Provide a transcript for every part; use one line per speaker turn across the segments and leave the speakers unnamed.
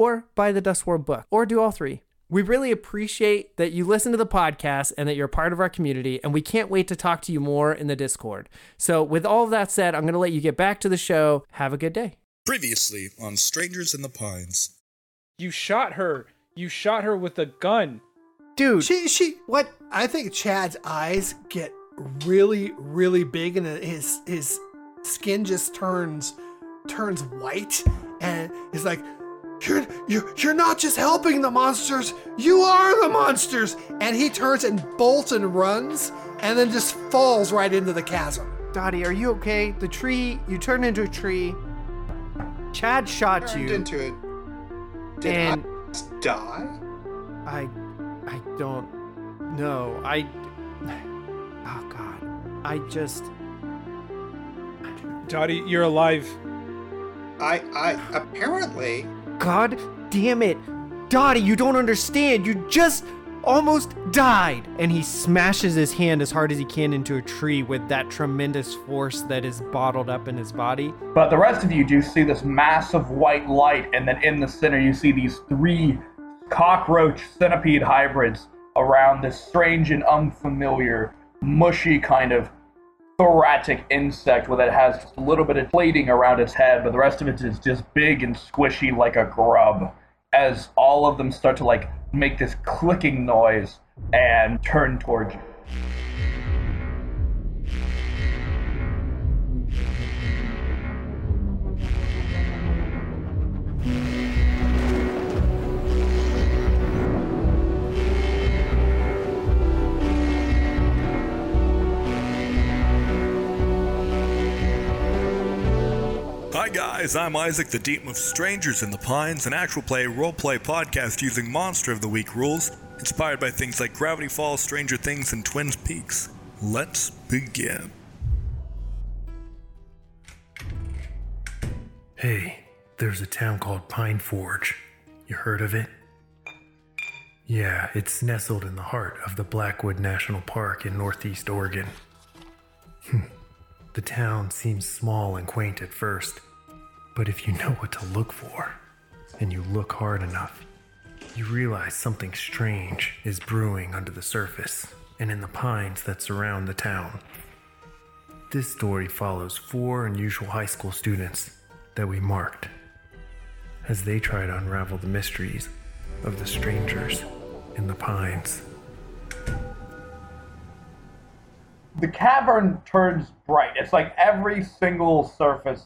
or buy the Dust World book, or do all three. We really appreciate that you listen to the podcast and that you're part of our community, and we can't wait to talk to you more in the Discord. So, with all of that said, I'm going to let you get back to the show. Have a good day.
Previously on Strangers in the Pines.
You shot her. You shot her with a gun.
Dude,
She she what I think Chad's eyes get really really big and his his skin just turns turns white and he's like you're, you're, you're not just helping the monsters, you are the monsters! And he turns and bolts and runs and then just falls right into the chasm.
Dottie, are you okay? The tree, you turned into a tree. Chad shot
turned
you.
into it. Did
and
I die?
I, I don't know. I, oh God, I just,
Dottie, you're alive.
I I apparently
God damn it, Dottie, you don't understand. You just almost died. And he smashes his hand as hard as he can into a tree with that tremendous force that is bottled up in his body.
But the rest of you do see this massive white light, and then in the center, you see these three cockroach centipede hybrids around this strange and unfamiliar, mushy kind of thoracic insect where it has a little bit of plating around its head, but the rest of it is just big and squishy like a grub. As all of them start to like make this clicking noise and turn towards you.
Guys, I'm Isaac, the Deep of Strangers in the Pines, an actual play roleplay podcast using Monster of the Week rules, inspired by things like Gravity Falls, Stranger Things, and Twin Peaks. Let's begin.
Hey, there's a town called Pine Forge. You heard of it? Yeah, it's nestled in the heart of the Blackwood National Park in northeast Oregon. The town seems small and quaint at first, but if you know what to look for, and you look hard enough, you realize something strange is brewing under the surface and in the pines that surround the town. This story follows four unusual high school students that we marked as they try to unravel the mysteries of the strangers in the pines.
the cavern turns bright. It's like every single surface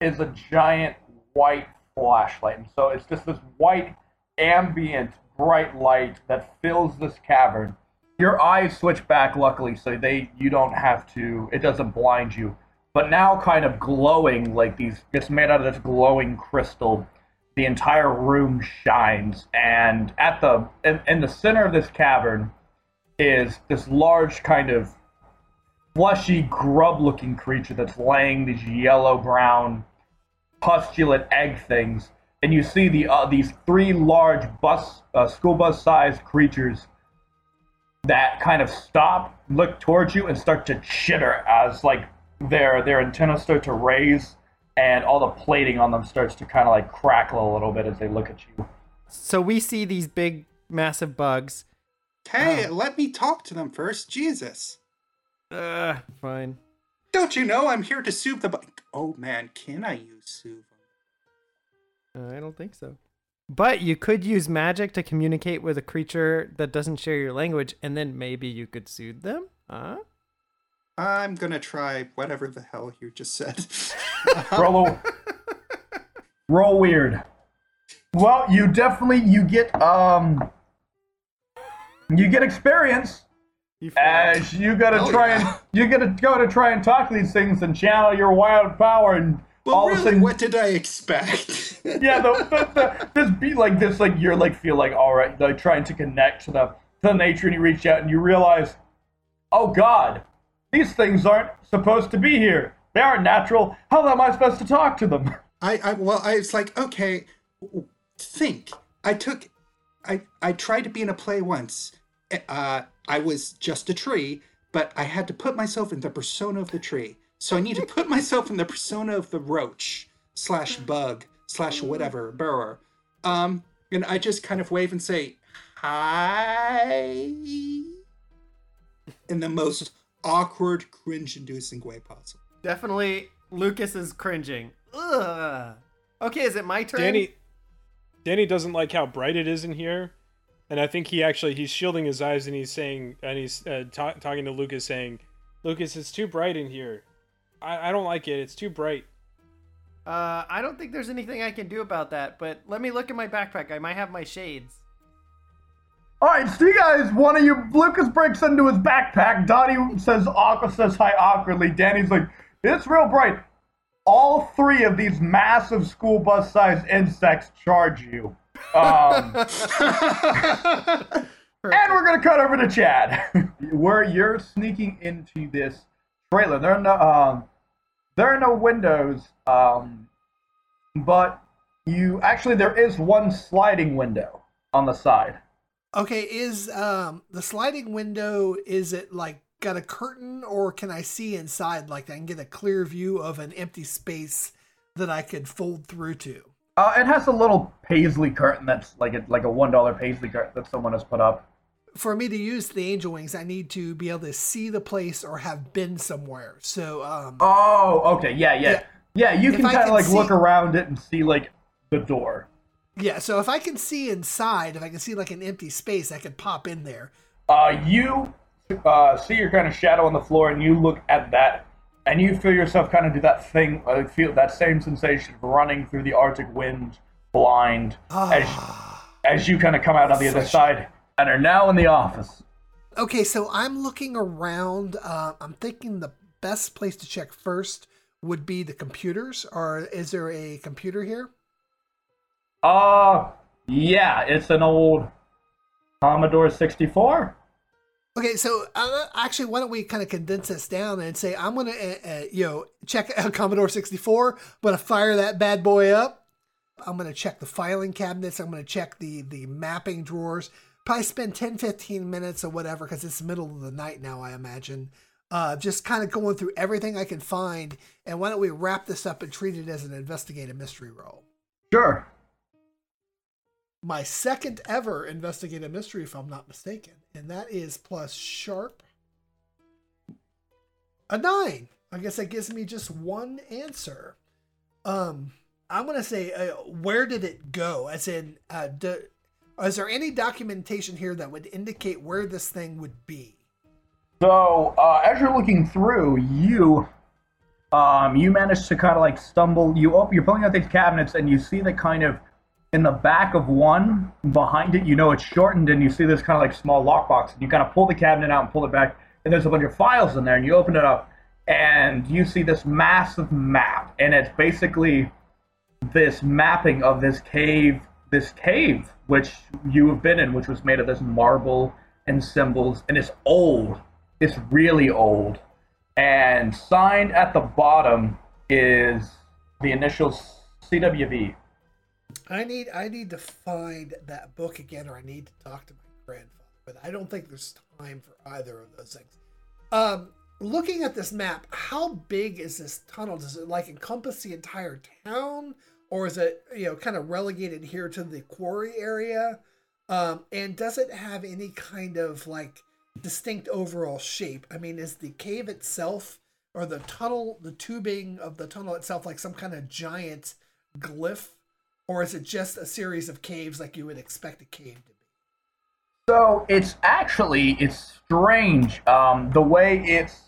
is a giant white flashlight. And so it's just this white, ambient, bright light that fills this cavern. Your eyes switch back, luckily, so they you don't have to. It doesn't blind you. But now, kind of glowing like these. It's made out of this glowing crystal. The entire room shines, and at the in, in the center of this cavern is this large kind of fleshy, grub looking creature that's laying these yellow brown, pustulate egg things. And you see the uh, these three large bus, uh, school bus sized creatures that kind of stop, look towards you, and start to chitter as like their their antennas start to raise, and all the plating on them starts to kind of like crackle a little bit as they look at you.
So we see these big, massive bugs.
Hey, let me talk to them first. Jesus.
Uh, fine.
Don't you know I'm here to soothe the. Bu- oh man, can I use soothe?
Uh, I don't think so. But you could use magic to communicate with a creature that doesn't share your language, and then maybe you could soothe them. Huh?
I'm gonna try whatever the hell you just said.
roll a, roll weird. Well, you definitely you get um you get experience
You failed.
you gotta
Oh,
try
yeah.
and you gotta go to try and talk these things and channel your wild power and
well,
all of a
really,
sudden
what did I expect?
yeah the, the, the, this be like this like you're like feel like all right like trying to connect to the to the nature and you reach out and you realize oh god these things aren't supposed to be here they aren't natural how am i supposed to talk to them
I, I well, I was like, okay, think. I took, I, I tried to be in a play once. Uh, I was just a tree, but I had to put myself in the persona of the tree. So I need to put myself in the persona of the roach slash bug slash whatever burrower. Um, and I just kind of wave and say, hi, in the most awkward, cringe-inducing way possible.
Definitely, Lucas is cringing. Ugh. Okay, is it my turn?
Danny Danny doesn't like how bright it is in here, and I think he actually he's shielding his eyes and he's saying and he's uh, ta- talking to Lucas saying, "Lucas, it's too bright in here. I, I don't like it. It's too bright."
Uh, I don't think there's anything I can do about that, but let me look at my backpack. I might have my shades.
All right, so you guys, one of you, Lucas breaks into his backpack. Dottie says, awkward, says hi awkwardly. Danny's like, it's real bright. All three of these massive school bus sized insects charge you. Um, and we're gonna cut over to Chad, where you're sneaking into this trailer. There are no, um, there are no windows, um, but you actually there is one sliding window on the side.
Okay, is um the sliding window is it like got a curtain or can I see inside like I can get a clear view of an empty space that I could fold through to?
Uh, it has a little paisley curtain that's like a like a one dollar paisley curtain that someone has put up.
For me to use the angel wings, I need to be able to see the place or have been somewhere. So um
Oh, okay, yeah, yeah, yeah. you can kind of like look around it and see like the door.
yeah, so if I can see inside, if I can see like an empty space, I could pop in there.
Uh, you uh, see your kind of shadow on the floor, and you look at that, and you feel yourself kind of do that thing, uh, feel that same sensation of running through the Arctic wind, blind, as as you kind of come out on the other side, and are now in the office.
Okay, so I'm looking around. Uh, I'm thinking the best place to check first would be the computers. Or is there a computer here?
Uh, yeah, it's an old Commodore 64.
Okay, so uh, actually, why don't we kind of condense this down and say I'm gonna, uh, uh, you know, check out Commodore 64. I'm gonna fire that bad boy up. I'm gonna check the filing cabinets. I'm gonna check the the mapping drawers. Probably spend 10, 15 minutes or whatever because it's the middle of the night now. I imagine. Uh, just kind of going through everything I can find. And why don't we wrap this up and treat it as an investigative mystery role?
Sure.
my second ever investigative mystery, if I'm not mistaken, and that is plus sharp a nine. I guess that gives me just one answer. Um, I'm gonna say, uh, where did it go? As in, uh, do, is there any documentation here that would indicate where this thing would be?
So uh, as you're looking through, you um, you manage to kind of like stumble. You open, you're pulling out these cabinets, and you see the kind of in the back of one behind it. You know it's shortened, and you see this kind of like small lockbox. And you kind of pull the cabinet out and pull it back, and there's a bunch of files in there. And you open it up, and you see this massive map, and it's basically this mapping of this cave, this cave which you have been in, which was made of this marble and symbols, and it's old. It's really old. And signed at the bottom is the initials CWV.
I need I need to find that book again, or I need to talk to my grandfather. But I don't think there's time for either of those things. Um, looking at this map, how big is this tunnel? Does it like encompass the entire town, or is it you know kind of relegated here to the quarry area? Um, and does it have any kind of like distinct overall shape? I mean, is the cave itself or the tunnel, the tubing of the tunnel itself, like some kind of giant glyph, or is it just a series of caves like you would expect a cave to be?
So it's actually it's strange um, the way it's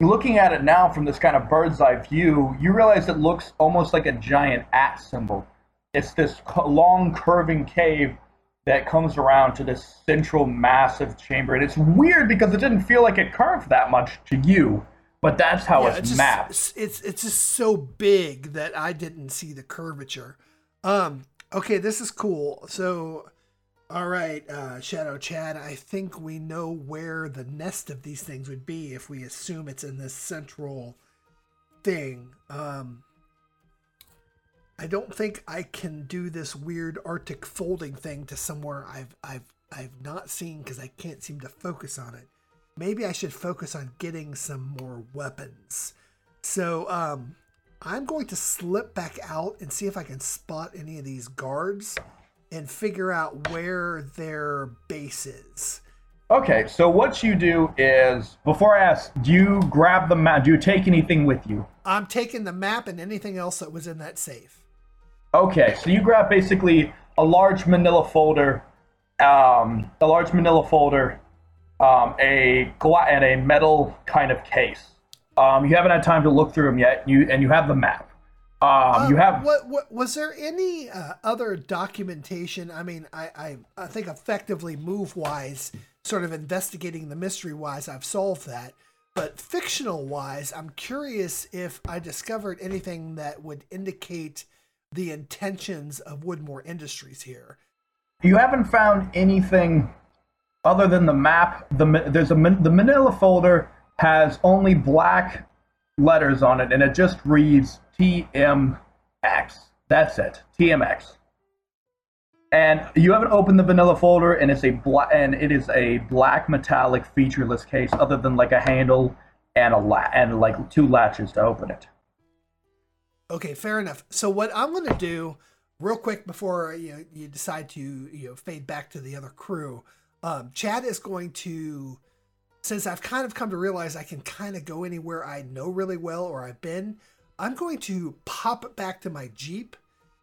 looking at it now from this kind of bird's eye view. You realize it looks almost like a giant at symbol. It's this long curving cave that comes around to this central massive chamber, and it's weird because it didn't feel like it curved that much to you. But that's how
Yeah,
it's,
it's just,
mapped.
It's, it's it's just so big that I didn't see the curvature. Um. Okay, this is cool. So, all right, uh, Shadow Chad. I think we know where the nest of these things would be if we assume it's in this central thing. Um. I don't think I can do this weird Arctic folding thing to somewhere I've I've I've not seen because I can't seem to focus on it. Maybe I should focus on getting some more weapons. So um, I'm going to slip back out and see if I can spot any of these guards and figure out where their base is.
Okay, so what you do is before I ask, do you grab the map? Do you take anything with you?
I'm taking the map and anything else that was in that safe.
Okay, so you grab basically a large manila folder, um, a large manila folder, um, a gla- and a metal kind of case. Um, you haven't had time to look through them yet. You and you have the map. Um, you
Uh,
have
what, what was there any uh, other documentation? I mean, I, I I think effectively move wise, sort of investigating the mystery wise, I've solved that. But fictional wise, I'm curious if I discovered anything that would indicate the intentions of Woodmore Industries here.
you haven't found anything other than the map. The there's a the manila folder has only black letters on it, and it just reads TMX. That's it, TMX. And you haven't opened the vanilla folder, and it's a black and it is a black metallic featureless case, other than like a handle and a la- and like two latches to open it.
Okay, fair enough. So what I'm going to do, real quick before you you decide to you know fade back to the other crew, um, Chad is going to, since I've kind of come to realize I can kind of go anywhere I know really well or I've been, I'm going to pop back to my jeep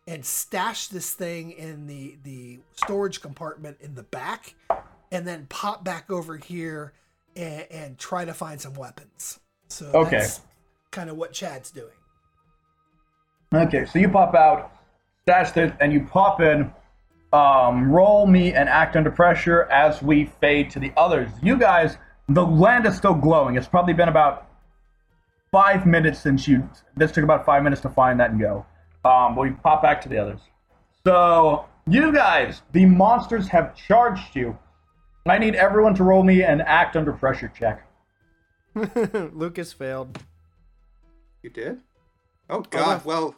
and stash this thing in the the storage compartment in the back, and then pop back over here and, and try to find some weapons. So
Okay.
that's kind of what Chad's doing.
Okay, so you pop out, stash it, and you pop in. Um, roll me and act under pressure as we fade to the others. You guys, the land is still glowing. It's probably been about five minutes since you. This took about five minutes to find that and go. Um, but we pop back to the others. So you guys, the monsters have charged you. I need everyone to roll me an act under pressure check.
Lucas failed.
You did? Oh God. Well,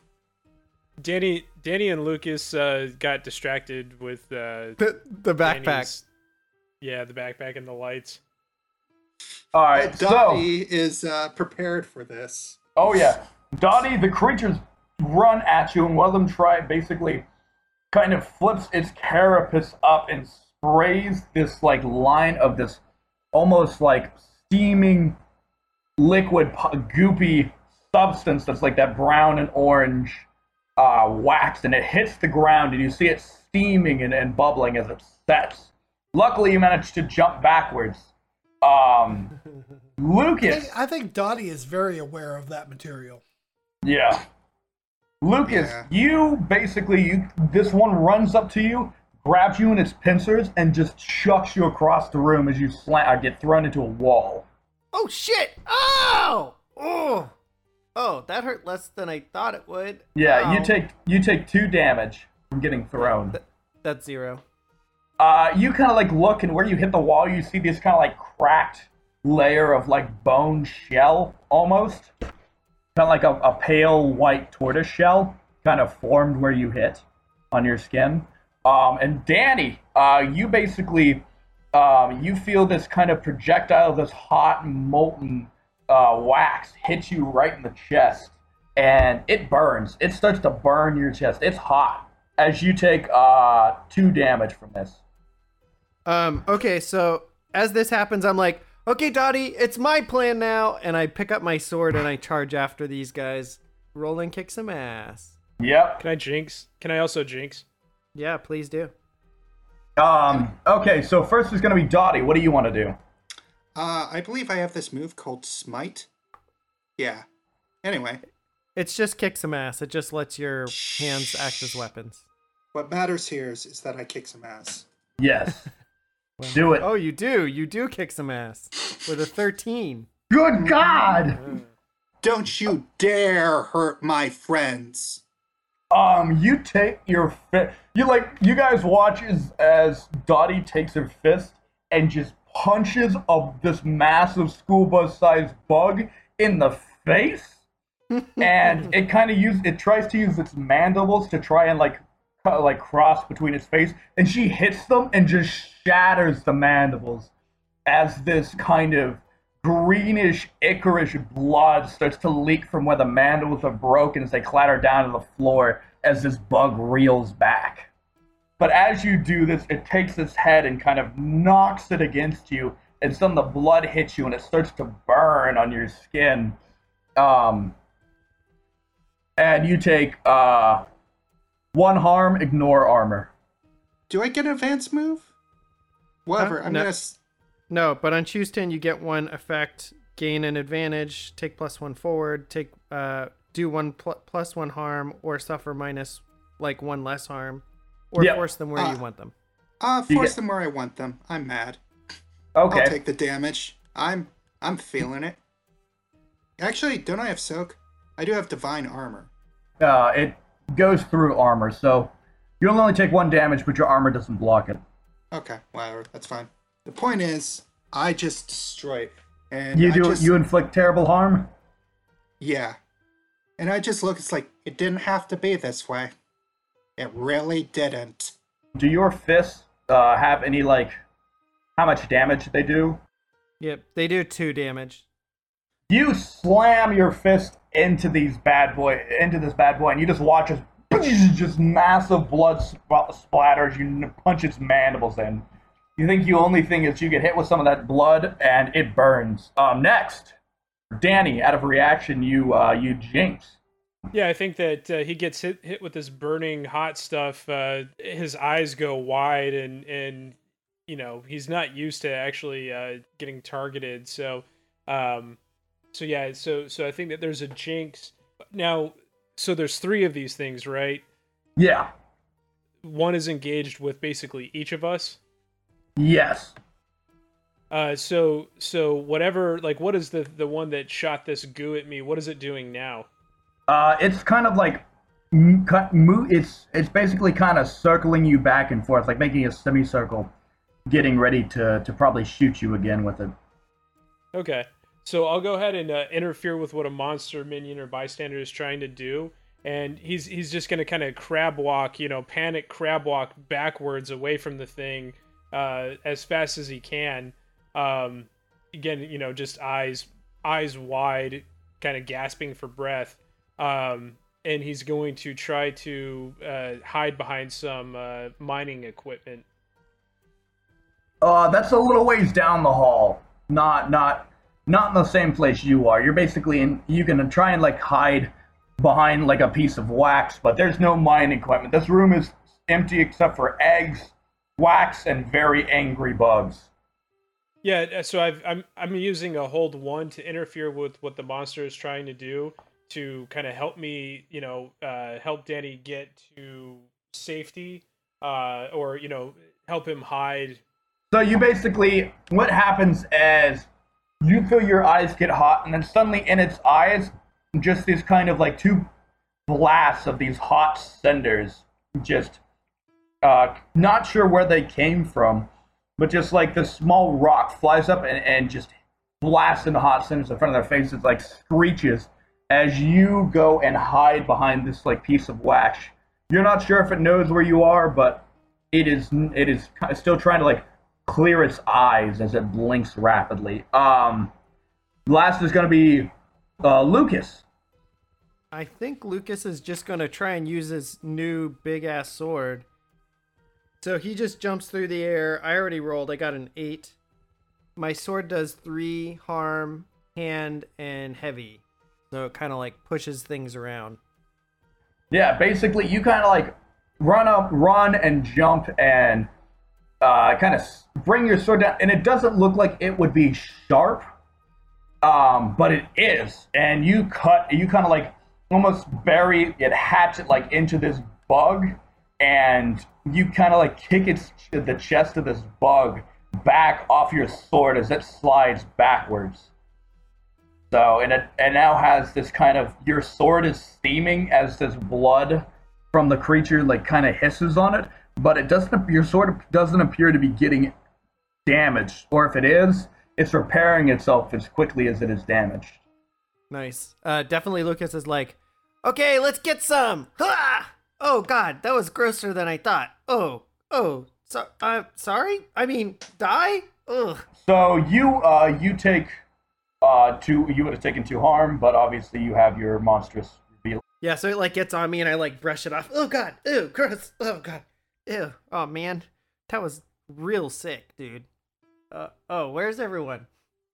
Danny, Danny, and Lucas uh, got distracted with uh,
The, the backpack.
Danny's- Yeah, the backpack and the lights.
All right,
well
right, so
Dottie is uh, prepared for this.
Oh yeah, Dottie. The creatures run at you, and one of them try basically kind of flips its carapace up and sprays this like line of this almost like steaming liquid goopy substance that's like that brown and orange uh, wax and it hits the ground and you see it steaming and, and bubbling as it sets luckily you managed to jump backwards um,
I
lucas
think, I think Dottie is very aware of that material.
yeah lucas
Yeah.
you basically you this one runs up to you grabs you in its pincers and just chucks you across the room as you slant or get thrown into a wall
Oh shit! Oh! Oh! Oh, that hurt less than I thought it would.
Yeah, you take you take two damage from getting thrown.
That's zero.
Uh, you kind of like look, and where you hit the wall, you see this kind of like cracked layer of like bone shell, almost, kind of like a, a pale white tortoise shell, kind of formed where you hit on your skin. Um, and Danny, uh, you basically um, you feel this kind of projectile, this hot molten uh, wax hits you right in the chest, and it burns. It starts to burn your chest. It's hot as you take uh, two damage from this.
Um, okay, so as this happens, I'm like, okay, Dottie, it's my plan now. And I pick up my sword and I charge after these guys. Roll and kick some ass.
Yep.
Can I jinx? Can I also jinx?
Yeah, please do.
Um. Okay. So first is gonna be Dottie. What do you want to do?
Uh, I believe I have this move called Smite. Yeah. Anyway,
It's just kick some ass. It just lets your hands act as weapons.
what matters here is, is that I kick some ass.
Yes. do it.
Oh, you do. You do kick some ass with a 13.
Good God.
Don't you dare hurt my friends.
Um. You take your fist. You like. You guys watch as as Dottie takes her fist and just punches a this massive school bus sized bug in the face. and it kind of uses it tries to use its mandibles to try and like cut, like cross between its face and she hits them and just shatters the mandibles as this kind of greenish ichorish blood starts to leak from where the mandibles are broken as they clatter down to the floor as this bug reels back but as you do this it takes its head and kind of knocks it against you and some of the blood hits you and it starts to burn on your skin um and you take uh one harm ignore armor
Do I get an advance move? Whatever.
Huh?
I'm
No.
gonna. s-
No, but on choose 10, you get one effect, gain an advantage, take plus one forward, take uh, do one pl- plus one harm, or suffer minus like one less harm, or
Yep.
force them where
Ah.
you want them.
Uh, force
get-
them where I want them. I'm mad.
okay
I'll take the damage. I'm I'm feeling it. Actually, don't I have soak? I do have divine armor.
uh it goes through armor so you'll only take one damage but your armor doesn't block it
Okay, whatever. That's fine. The point is, I just destroy it, and
you
I
do
just,
you inflict terrible harm
yeah, and I just look. It's like it didn't have to be this way. It really didn't.
do your fists uh have any like how much damage they do?
Yep, they do two damage.
you slam your fist into these bad boy into this bad boy and you just watch as just massive blood sp- splatters. You punch its mandibles in. You think the only thing is you get hit with some of that blood and it burns. Um next danny out of reaction you uh you jinx
Yeah, I think that uh, he gets hit hit with this burning hot stuff. Uh, his eyes go wide, and and you know he's not used to actually uh, getting targeted. So, um, so yeah, so so I think that there's a jinx now. So there's three of these things, right?
yeah
One is engaged with basically each of us.
yes
Uh, so so whatever, like, what is the the one that shot this goo at me? What is it doing now?
Uh, it's kind of like it's it's basically kind of circling you back and forth, like making a semicircle, getting ready to to probably shoot you again with it.
Okay. So I'll go ahead and uh, interfere with what a monster minion or bystander is trying to do, and he's he's just gonna kind of crab walk, you know, panic crab walk backwards away from the thing uh, as fast as he can. Um, again, you know, just eyes eyes wide, kind of gasping for breath. Um, and he's going to try to uh, hide behind some uh, mining equipment.
Uh, that's a little ways down the hall. Not not not in the same place you are. You're basically in. You can try and like hide behind like a piece of wax, but there's no mining equipment. This room is empty except for eggs, wax, and very angry bugs.
Yeah, uh, so I've, I'm I'm using a hold one to interfere with what the monster is trying to do to kind of help me, you know, uh, help Danny get to safety, uh, or you know, help him hide.
So you basically, what happens is you feel your eyes get hot, and then suddenly in its eyes, just these kind of like two blasts of these hot cinders, just uh, not sure where they came from, but just like this small rock flies up and, and just blasts into hot cinders in front of their faces, like screeches as you go and hide behind this like piece of wax. You're not sure if it knows where you are, but it is it is still trying to like clear its eyes as it blinks rapidly. Um, last is going to be uh, Lucas.
I think Lucas is just gonna try and use his new big ass sword. So he just jumps through the air. I already rolled. I got an eight. My sword does three harm, hand, and heavy. So it kind of like pushes things around.
Yeah, basically you kind of like run up, run and jump and uh, kind of bring your sword down, and it doesn't look like it would be sharp, um, but it is. And you cut, you kind of like almost bury it, hatchet like into this bug, and you kind of like kick its the chest of this bug back off your sword as it slides backwards. So and it and now has this kind of your sword is steaming as this blood from the creature like kind of hisses on it, but it doesn't your sword doesn't appear to be getting damaged, or if it is, it's repairing itself as quickly as it is damaged.
Nice. Uh, definitely Lucas is like, okay, let's get some. Ha! Oh God, that was grosser than I thought. Oh, oh, so I'm uh, sorry. I mean, die. Ugh.
So you uh you take uh two you would have taken two harm, but obviously you have your monstrous reveal.
Yeah, so it like gets on me and I like brush it off. Oh God, ew, gross. Oh God, ew. Oh man, that was real sick, dude. Uh, oh, where's everyone?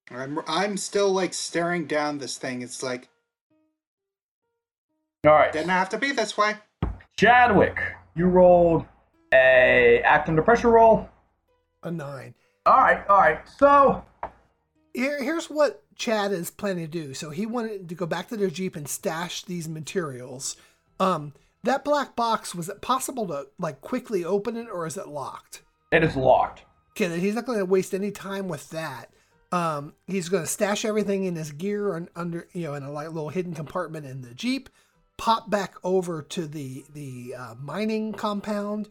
I'm I'm still like staring down this thing. It's like
All right.
didn't have to be this way.
Chadwick, you rolled a act under pressure roll.
A nine.
All right, all right. So
Here, here's what Chad is planning to do. So he wanted to go back to their jeep and stash these materials. Um, that black box was it possible to like quickly open it, or is it locked?
it is locked.
Okay, then he's not going to waste any time with that. Um, he's going to stash everything in his gear and under, you know, in a like little hidden compartment in the jeep. Pop back over to the the uh, mining compound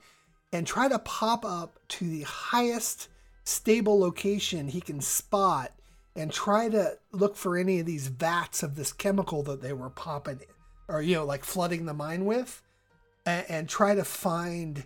and try to pop up to the highest stable location he can spot and try to look for any of these vats of this chemical that they were popping or you know like flooding the mine with and, and try to find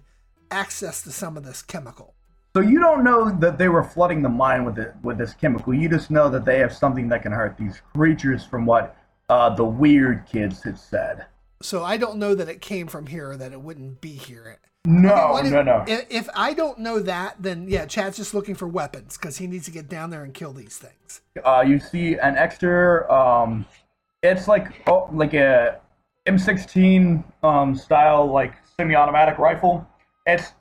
access to some of this chemical
So you don't know that they were flooding the mine with it with this chemical. You just know that they have something that can hurt these creatures, from what uh, the weird kids had said.
so i don't know that it came from here or that it wouldn't be here
No,
What if-
no, no.
If, if I don't know that, then yeah, Chad's just looking for weapons because he needs to get down there and kill these things.
Uh, you see an extra. Um, it's like oh, like a M16 um, style like semi-automatic rifle. It's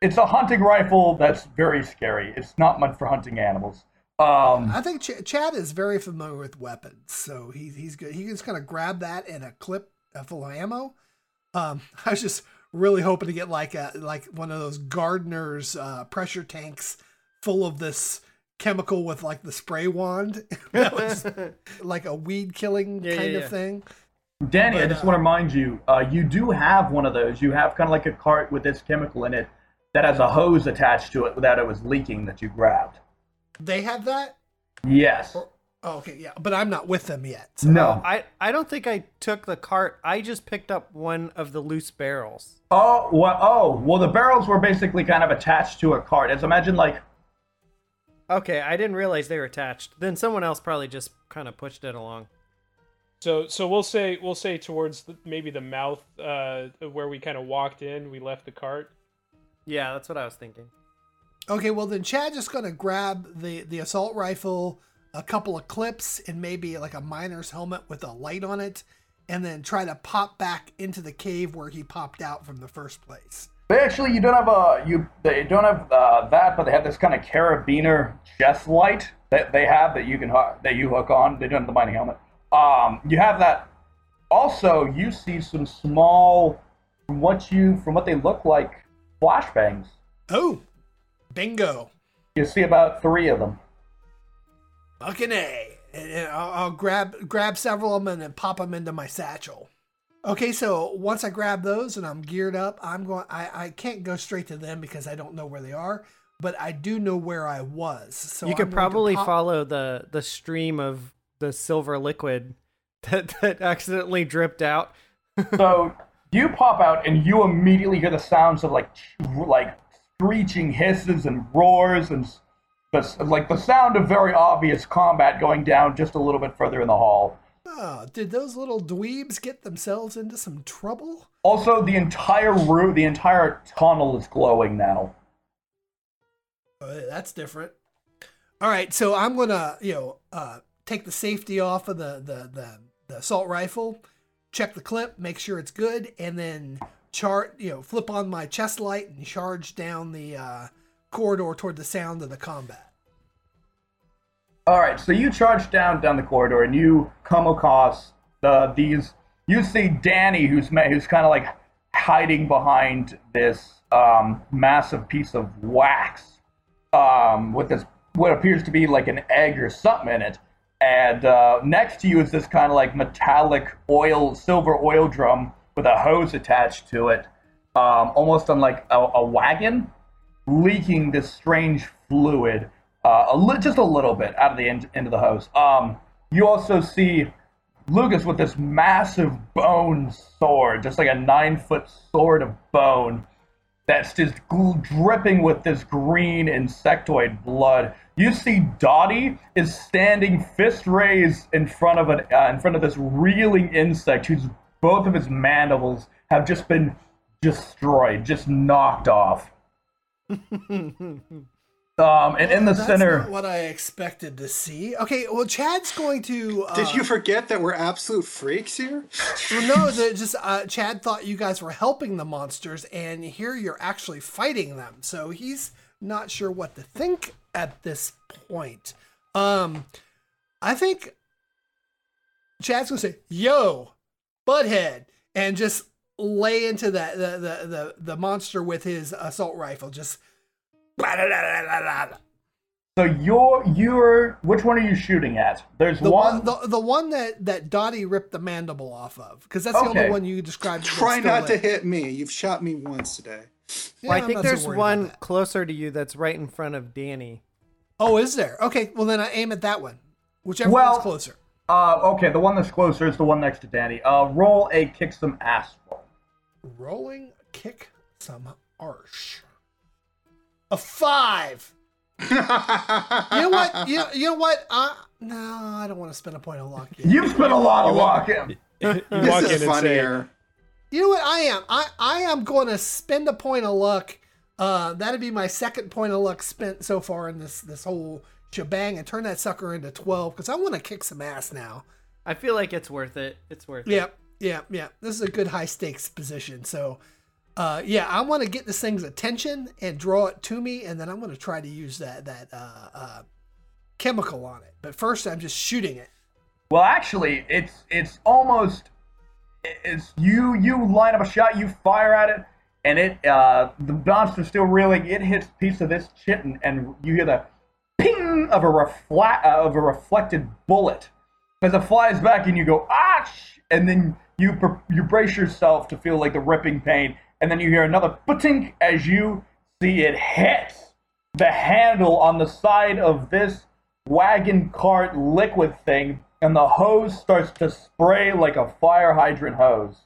it's a hunting rifle that's very scary. It's not meant for hunting animals. Um,
I think Ch- Chad is very familiar with weapons, so he's he's good. He can just kind of grab that and a clip full of ammo. Um, I was just really hoping to get like a like one of those gardeners uh, pressure tanks full of this chemical with like the spray wand, that was like a weed killing
Yeah,
kind
yeah,
of thing.
Danny, I just
uh,
want to remind you, uh, you do have one of those. You have kind of like a cart with this chemical in it that has a hose attached to it that it was leaking that you grabbed.
They have that.
Yes.
Oh, okay, yeah, but I'm not with them yet. so-
No.
I I don't think I took the cart. I just picked up one of the loose barrels.
Oh, well, oh, well, the barrels were basically kind of attached to a cart. It's imagine like
Okay, I didn't realize they were attached. Then someone else probably just kind of pushed it along.
So so we'll say we'll say towards the, maybe the mouth uh, where we kind of walked in. We left the cart.
Yeah, that's what I was thinking.
Okay, well then Chad just gonna grab the the assault rifle, a couple of clips, and maybe like a miner's helmet with a light on it, and then try to pop back into the cave where he popped out from the first place.
They actually, you don't have a you. They don't have uh, that, but they have this kind of carabiner chest light that they have that you can that you hook on. They don't have the mining helmet. Um, you have that. Also, you see some small, from what you from what they look like, flashbangs.
Oh, bingo!
You see about three of them.
Fucking a! And and I'll, I'll grab grab several of them and then pop them into my satchel. Okay, so once I grab those and I'm geared up, I'm going. I I can't go straight to them because I don't know where they are, but I do know where I was. So
you
I'm
could probably
pop-
follow the the stream of the silver liquid that that accidentally dripped out.
So you pop out and you immediately hear the sounds of like like screeching hisses and roars and s- the, like the sound of very obvious combat going down just a little bit further in the hall.
Oh, did those little dweebs get themselves into some trouble?
Also, the entire room, the entire tunnel is glowing now.
Uh, that's different. All right, so I'm gonna, you know, uh, take the safety off of the, the the the assault rifle, check the clip, make sure it's good, and then chart, you know, flip on my chest light and charge down the uh, corridor toward the sound of the combat.
All right, so you charge down down the corridor and you come across the these. You see Danny, who's who's kind of like hiding behind this um, massive piece of wax um, with this what appears to be like an egg or something in it. And uh, next to you is this kind of like metallic oil, silver oil drum with a hose attached to it, um, almost on like a, a wagon leaking this strange fluid, uh, a li- just a little bit out of the end, end of the hose. Um, you also see Lucas with this massive bone sword, just like a nine foot sword of bone that's just gl- dripping with this green insectoid blood. You see Dottie is standing fist raised in front of an uh, in front of this reeling insect whose both of his mandibles have just been destroyed, just knocked off. Um, and in the
That's
center,
not what I expected to see. Okay, well, Chad's going to. Uh,
Did you forget that we're absolute freaks here?
Well, no, just uh, Chad thought you guys were helping the monsters, and here you're actually fighting them. So he's not sure what to think at this point. Um, I think Chad's gonna say, "Yo, butthead," and just lay into that the the the, the monster with his assault rifle. Just.
so you're you're which one are you shooting at? There's
The
one.
one, the, the one that that Dottie ripped the mandible off of, because that's the only one you described.
Try
still
not to hit me. You've shot me once today.
Yeah,
well, I think
not so
there's one closer to you that's right in front of Danny.
Oh, is there? Okay, well then I aim at that one, whichever
Well-
one's closer.
uh, okay, the one that's closer is the one next to Danny. Uh, roll a kick some ass roll.
Rolling, kick some arsh. A five. You know what? You, you know what? Uh, no, I don't want to spend a point of luck. Yet.
You've spent a lot of luck in.
You walk
This
in
is
and say,
funnier.
You know what? I am. I I am going to spend a point of luck. Uh, that'd be my second point of luck spent so far in this this whole shebang, and turn that sucker into twelve because I want to kick some ass now.
I feel like it's worth it. It's worth it.
Yep, yeah, yeah. This is a good high stakes position. So, uh, yeah, I want to get this thing's attention and draw it to me, and then I'm going to try to use that that uh, uh, chemical on it. But first, I'm just shooting it.
Well, actually, it's it's almost it's you you line up a shot, you fire at it, and it uh, the monster's still reeling. It hits a piece of this chitin, and you hear the ping of a reflect of a reflected bullet as it flies back, and you go ah, and then you you brace yourself to feel like the ripping pain, and then you hear another putink as you see it hit the handle on the side of this wagon cart liquid thing, and the hose starts to spray like a fire hydrant hose.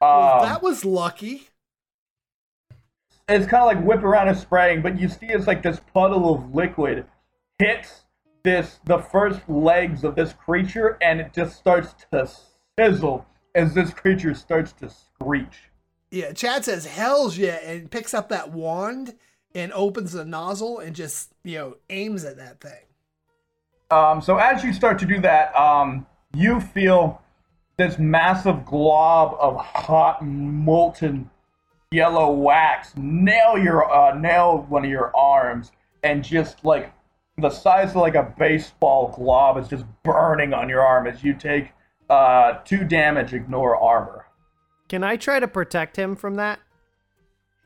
Well,
Um,
that was lucky.
it's kind of like whip around and spraying, but you see it's like this puddle of liquid hits this the first legs of this creature, and it just starts to sizzle as this creature starts to screech.
Yeah, Chad says hell's yeah and picks up that wand and opens the nozzle and just, you know, aims at that thing.
Um, so as you start to do that, um, you feel this massive glob of hot molten yellow wax nail your uh, nail one of your arms and just like the size of like a baseball glob is just burning on your arm as you take uh, two damage ignore armor
Can I try to protect him from that?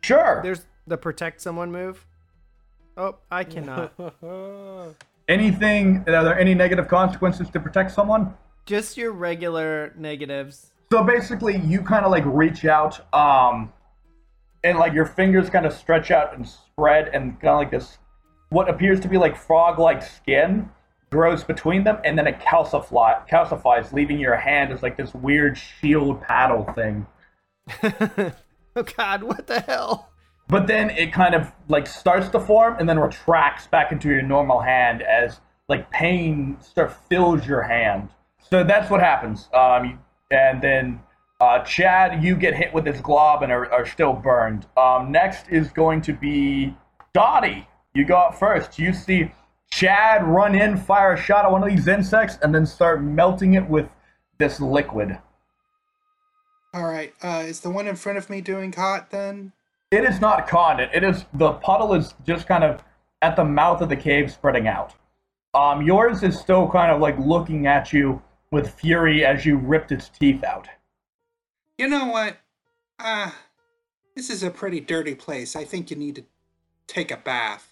sure
There's the protect someone move. Oh, I cannot.
anything are there any negative consequences to protect someone
Just your regular negatives.
So basically, you kind of like reach out, um, and like your fingers kind of stretch out and spread, and kind of like this, what appears to be like frog-like skin grows between them, and then it calcify, calcifies, leaving your hand as like this weird shield paddle thing.
Oh God, what the hell?
But then it kind of like starts to form, and then retracts back into your normal hand as like pain start fills your hand. So that's what happens. Um, and then uh, Chad, you get hit with this glob and are, are still burned. Um, next is going to be Dottie. You go up first. You see Chad run in, fire a shot at one of these insects, and then start melting it with this liquid.
All right. Uh, is the one in front of me doing hot then?
It is not condit. It is the puddle is just kind of at the mouth of the cave, spreading out. Um, yours is still kind of like looking at you with fury as you ripped its teeth out.
You know what? Ah, this is a pretty dirty place. I think you need to take a bath.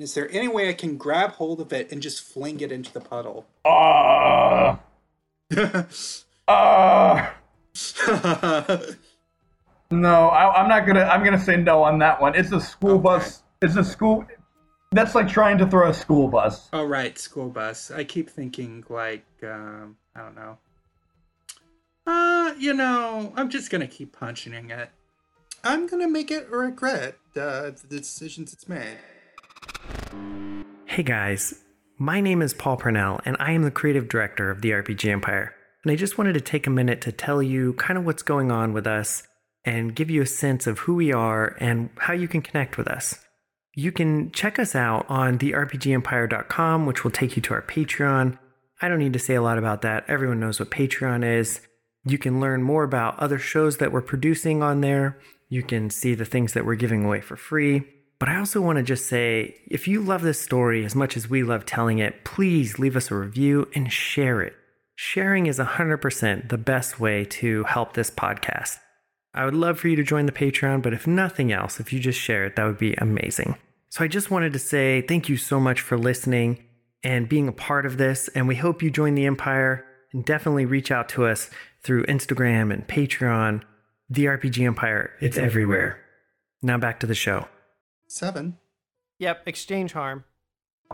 And is there any way I can grab hold of it and just fling it into the puddle?
Uh, uh, no, I, I'm not gonna. I'm gonna say no on that one. It's a school
Okay.
bus. It's a school. That's like trying to throw a school bus.
All right, school bus. I keep thinking like um, I don't know. Uh, you know, I'm just gonna keep punching it. I'm gonna make it regret uh, the decisions it's made.
Hey guys, my name is Paul Purnell, and I am the creative director of the RPG Empire. And I just wanted to take a minute to tell you kind of what's going on with us and give you a sense of who we are and how you can connect with us. You can check us out on therpgempire.com, which will take you to our Patreon. I don't need to say a lot about that, everyone knows what Patreon is. You can learn more about other shows that we're producing on there. You can see the things that we're giving away for free. But I also want to just say if you love this story as much as we love telling it, please leave us a review and share it. Sharing is 100% the best way to help this podcast. I would love for you to join the Patreon, but if nothing else, if you just share it, that would be amazing. So I just wanted to say thank you so much for listening and being a part of this. And we hope you join the Empire and definitely reach out to us through Instagram and Patreon. The RPG Empire, it's everywhere. Now back to the show.
Seven.
Yep, exchange harm.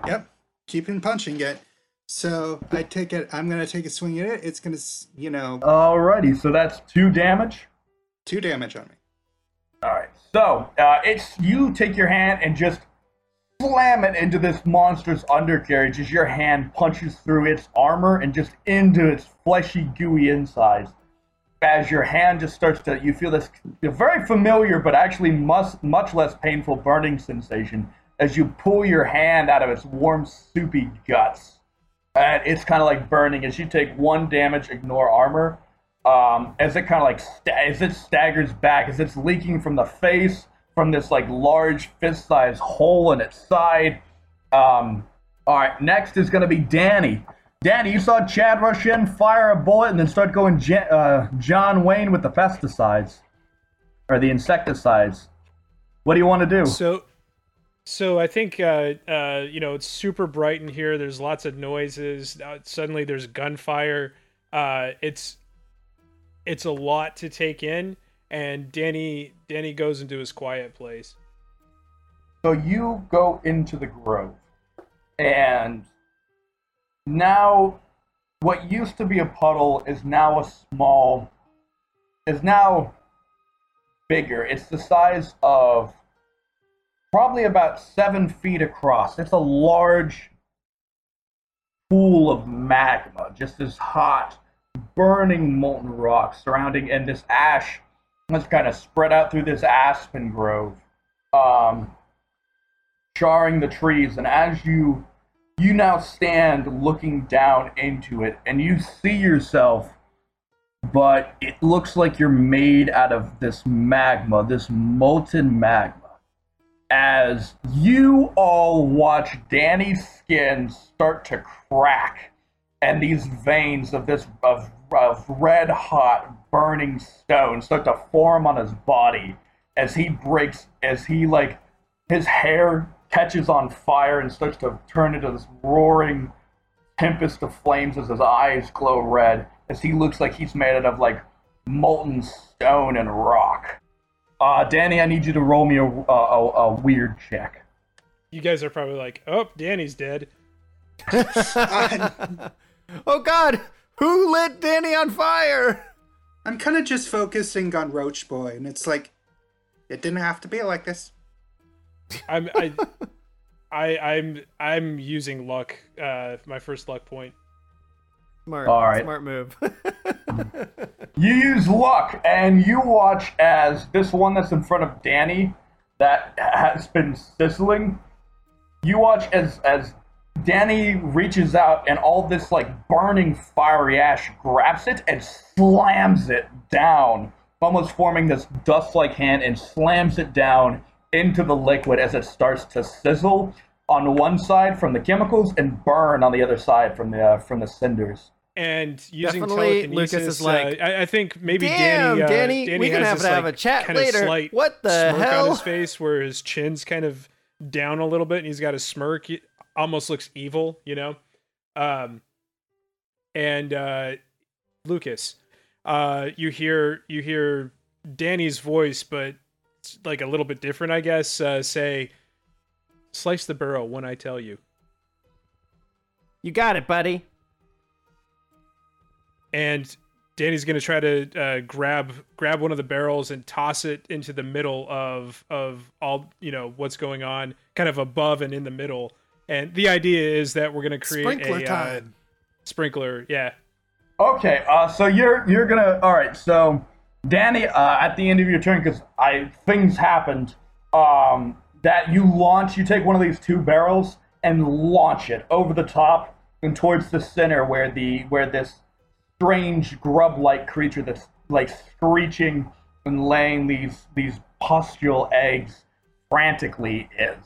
Yep. Keeping punching it. So I take it. I'm gonna take a swing at it. It's gonna, you know,
Alrighty, so that's two damage.
two damage on me.
All right. So uh, it's you take your hand and just slam it into this monster's undercarriage as your hand punches through its armor and just into its fleshy, gooey insides. As your hand just starts to, you feel this very familiar but actually much much less painful burning sensation as you pull your hand out of its warm, soupy guts. And it's kind of like burning as you take one damage, ignore armor um, as it kind of like sta- as it staggers back, as it's leaking from the face, from this like large fist-sized hole in its side. Um, all right, next is gonna be Danny. Danny, you saw Chad rush in, fire a bullet, and then start going uh, John Wayne with the pesticides or the insecticides. What do you want to do?
So, so I think uh, uh, you know it's super bright in here. There's lots of noises. Uh, suddenly, there's gunfire. Uh, it's it's a lot to take in, and Danny Danny goes into his quiet place.
So you go into the grove, and now what used to be a puddle is now a small, is now bigger. It's the size of probably about seven feet across. It's a large pool of magma, just this hot, burning molten rock surrounding, and this ash that's kind of spread out through this aspen grove, um, charring the trees. And as you you now stand looking down into it, and you see yourself, but it looks like you're made out of this magma, this molten magma. As you all watch Danny's skin start to crack and these veins of this of, of red hot burning stone start to form on his body as he breaks as he like his hair catches on fire and starts to turn into this roaring tempest of flames as his eyes glow red as he looks like he's made out of like molten stone and rock uh, Danny, I need you to roll me a, a, a, a weird check.
You guys are probably like, "Oh, Danny's dead."
oh God, who lit Danny on fire?
I'm kind of just focusing on Roach Boy, and it's like, it didn't have to be like this.
I'm I, I I'm I'm using luck. Uh, my first luck point.
Smart,
All right.
smart move.
You use luck, and you watch as this one that's in front of Danny, that has been sizzling. You watch as as Danny reaches out, and all this like burning fiery ash grabs it and slams it down, almost forming this dust-like hand, and slams it down into the liquid as it starts to sizzle on one side from the chemicals and burn on the other side from the uh, from the cinders.
And using
Definitely,
telekinesis,
Lucas is
uh,
like,
I, I think maybe
Damn,
Danny, uh,
Danny,
Danny
we can
has
have
this,
to have
like,
a chat later.
Slight
What the
smirk
hell?
on his face, where his chin's kind of down a little bit, and he's got a smirk. He almost looks evil, you know. Um, and uh, Lucas, uh, you hear you hear Danny's voice, but it's like a little bit different, I guess. Uh, say, "Slice the barrel when I tell you."
you got it, buddy.
and Danny's gonna try to uh, grab grab one of the barrels and toss it into the middle of of all you know what's going on, kind of above and in the middle. And the idea is that we're gonna create
Sprinkler
a uh, sprinkler. Yeah,
Okay, uh, so you're you're gonna all right. So Danny, uh, at the end of your turn, because I things happened, um, that you launch, you take one of these two barrels and launch it over the top and towards the center where the where this strange grub-like creature that's like screeching and laying these these pustule eggs frantically is.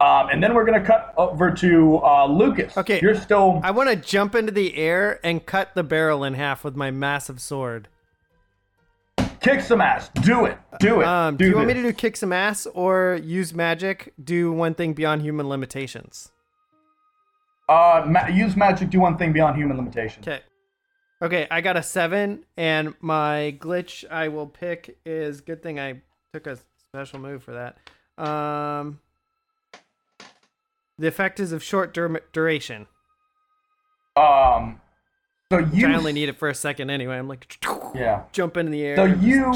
Um, and then we're gonna cut over to uh, Lucas.
Okay,
you're still.
I want to jump into the air and cut the barrel in half with my massive sword.
Kick some ass. Do it. Do it.
Um, do, you want me to do kick some ass or use magic? Do one thing beyond human limitations.
Uh, ma- use magic. Do one thing beyond human limitation.
Okay. Okay, I got a seven, and my glitch I will pick is good thing I took a special move for that. Um, the effect is of short dur- duration.
Um, so you.
I only need it for a second anyway. I'm like,
Yeah.
jump into the air.
So you.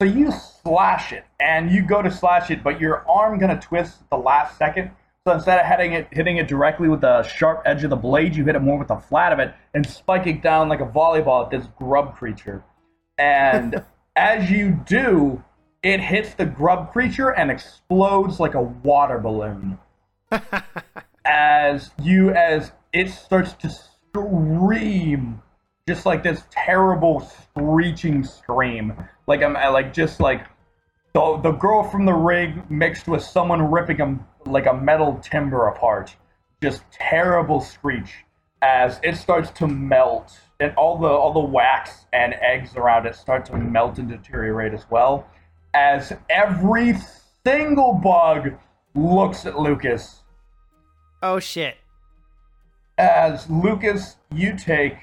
So you slash it, and you go to slash it, but your arm gonna twist at the last second. So instead of hitting it, hitting it directly with the sharp edge of the blade, you hit it more with the flat of it and spike it down like a volleyball at this grub creature. And as you do, it hits the grub creature and explodes like a water balloon. as you as it starts to scream. Just like this terrible screeching scream. Like i'm like just like the, the girl from the Ring mixed with someone ripping a, like a metal timber apart. Just terrible screech. As it starts to melt and all the all the wax and eggs around it start to melt and deteriorate as well. As every single bug looks at lucas.
Oh shit!
As Lucas, you take